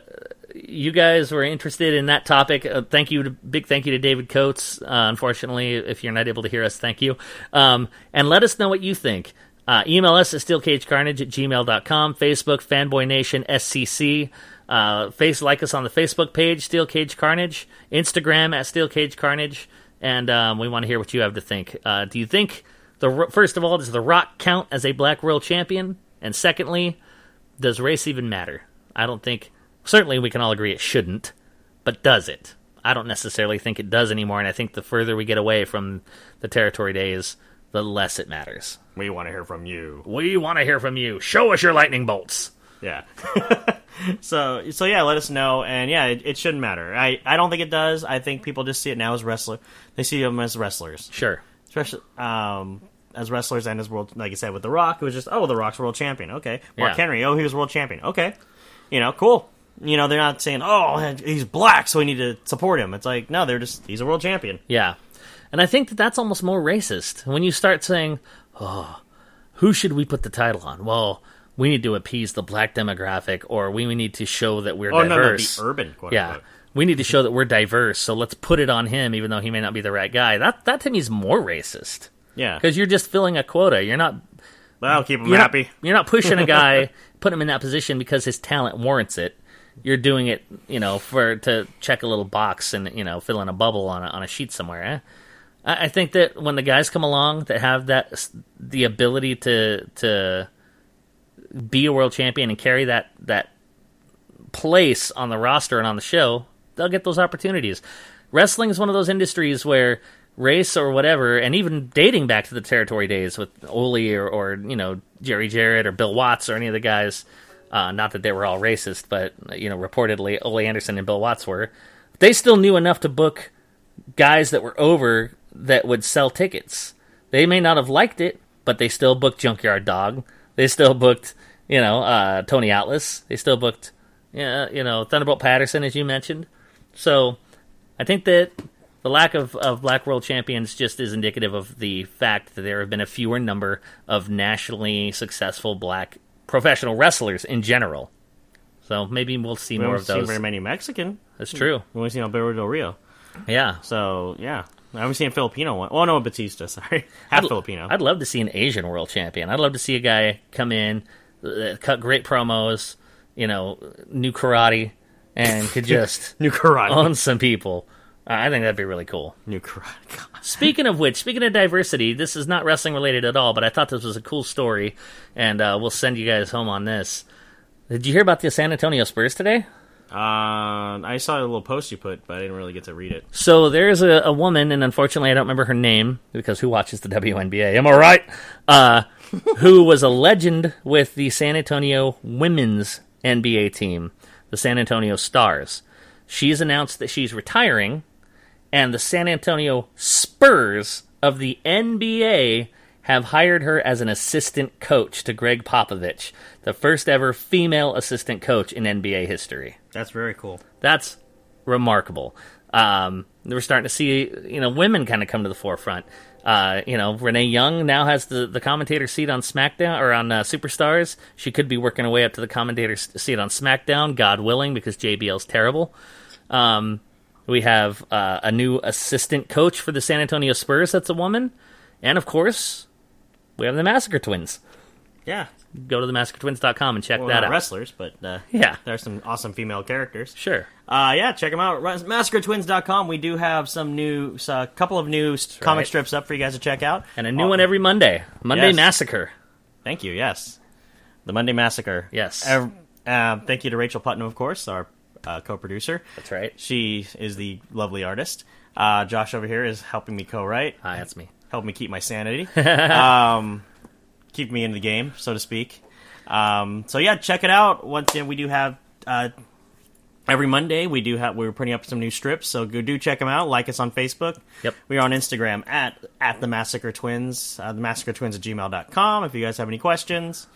you guys were interested in that topic, uh, thank you. To, big thank you to David Coates. Uh, unfortunately, if you're not able to hear us, thank you. Um, and let us know what you think. Uh, email us at steelcagecarnage at gmail.com, Facebook, Fanboy Nation, SCC. Uh, face like us on the Facebook page, Steel Cage Carnage, Instagram at Steel Cage Carnage, and um, we want to hear what you have to think. Uh, do you think the first of all does The Rock count as a Black World Champion? And secondly, does race even matter? I don't think. Certainly, we can all agree it shouldn't, but does it? I don't necessarily think it does anymore, and I think the further we get away from the territory days, the less it matters. We want to hear from you. We want to hear from you. Show us your lightning bolts. Yeah. so so yeah, let us know. And yeah, it, it, shouldn't matter. I, I don't think it does. I think people just see it now as wrestler. They see them as wrestlers. Sure. Especially um, as wrestlers and as world, like I said with The Rock, it was just oh, The Rock's world champion. Okay. Mark yeah. Henry, oh, he was world champion. Okay. You know, cool. You know, they're not saying oh, he's black, so we need to support him. It's like no, they're just he's a world champion. Yeah. And I think that that's almost more racist when you start saying, oh, who should we put the title on? Well, we need to appease the black demographic, or we, we need to show that we're oh, diverse. No, no, the urban, yeah. We need to show that we're diverse, so let's put it on him, even though he may not be the right guy. That that to me is more racist. Yeah, because you're just filling a quota. You're not. Well, keep him you're happy. Not, you're not pushing a guy, putting him in that position because his talent warrants it. You're doing it, you know, for to check a little box and you know fill in a bubble on a, on a sheet somewhere. Eh? I, I think that when the guys come along that have that the ability to to be a world champion and carry that that place on the roster and on the show, they'll get those opportunities. Wrestling is one of those industries where race or whatever, and even dating back to the territory days with Ole or, or you know Jerry Jarrett or Bill Watts or any of the guys. Uh, not that they were all racist, but you know reportedly Ole Anderson and Bill Watts were. They still knew enough to book guys that were over that would sell tickets. They may not have liked it, but they still booked Junkyard Dog. They still booked, you know, uh, Tony Atlas. They still booked, yeah, you know, Thunderbolt Patterson, as you mentioned. So, I think that the lack of, of Black World Champions just is indicative of the fact that there have been a fewer number of nationally successful black professional wrestlers in general. So maybe we'll see we more of those. very many Mexican. That's true. We only seen Alberto Del Rio. Yeah. So yeah, I haven't seen a Filipino one. Oh no, Batista. Sorry, half I'd, Filipino. I'd love to see an Asian world champion. I'd love to see a guy come in, uh, cut great promos, you know, new karate, and could just new karate on some people. Uh, I think that'd be really cool. New karate. speaking of which, speaking of diversity, this is not wrestling related at all, but I thought this was a cool story, and uh, we'll send you guys home on this. Did you hear about the San Antonio Spurs today? Uh, I saw a little post you put, but I didn't really get to read it. So there's a, a woman, and unfortunately, I don't remember her name because who watches the WNBA? Am I right? Uh, who was a legend with the San Antonio women's NBA team, the San Antonio Stars. She's announced that she's retiring, and the San Antonio Spurs of the NBA have hired her as an assistant coach to Gregg Popovich, the first ever female assistant coach in NBA history. That's very cool. That's remarkable. Um, we're starting to see, you know, women kind of come to the forefront. Uh, you know, Renee Young now has the, the commentator seat on SmackDown or on uh, Superstars. She could be working her way up to the commentator seat on SmackDown, God willing, because JBL's terrible. Um, we have uh, a new assistant coach for the San Antonio Spurs. That's a woman, and of course, we have the Massacre Twins. Yeah, go to themassacretwins.com and check well, that out. Wrestlers, but uh, yeah, there's some awesome female characters. Sure. Uh, yeah, check them out. Massacretwins.com. We do have some new, a uh, couple of new That's comic right. strips up for you guys to check out, and a new one every Monday. Monday yes. Massacre. Thank you. Yes, the Monday Massacre. Yes. Uh, thank you to Rachel Putnam, of course, our uh, co-producer. That's right. She is the lovely artist. Uh, Josh over here is helping me co-write. Hi, that's me. Help me keep my sanity. um, keep me in the game, so to speak. Um, so yeah, check it out. Once again, we do have uh, every Monday we do have we're putting up some new strips, so go do check them out. Like us on Facebook. Yep, we are on Instagram at at the Massacre Twins, uh, the Massacre Twins at gmail.com. If you guys have any questions.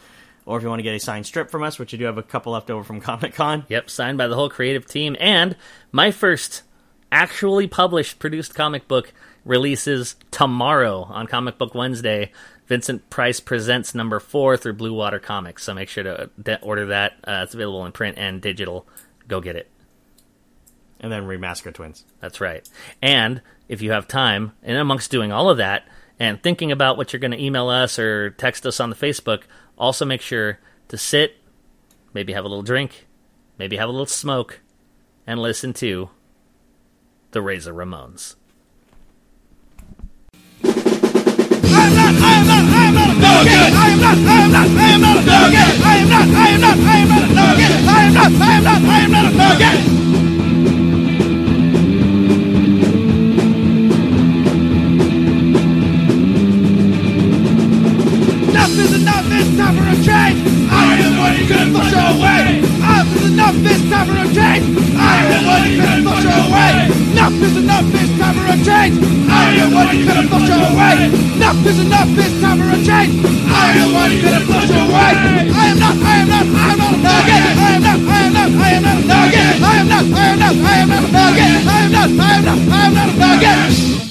Or if you want to get a signed strip from us, which you do have a couple left over from Comic Con. Yep, signed by the whole creative team. And my first actually published, produced comic book releases tomorrow on Comic Book Wednesday. Vincent Price Presents number four through Blue Water Comics. So make sure to order that. Uh, it's available in print and digital. Go get it. and then remasker twins. That's right. And if you have time, and amongst doing all of that and thinking about what you're going to email us or text us on the Facebook, also make sure to sit, maybe have a little drink, maybe have a little smoke, and listen to the Razor Ramones. Not, I am not, I am not a nugget. I am not, I am not, I am not a nugget. I am not, I am not, I am not a nugget. Enough enough, time for a change. I am the one couldn't away. Enough is it's time for a change. I am one you couldn't push away. Enough is enough, it's time for a change. I am one you couldn't push away. Enough is enough, it's time for a change. I am one you couldn't push away. I am not, I am not, I am not a nugget. I am not, I am not, I am not a nugget. I am not, I am not, I am not a nugget. I am not, I am not, I am not a nugget.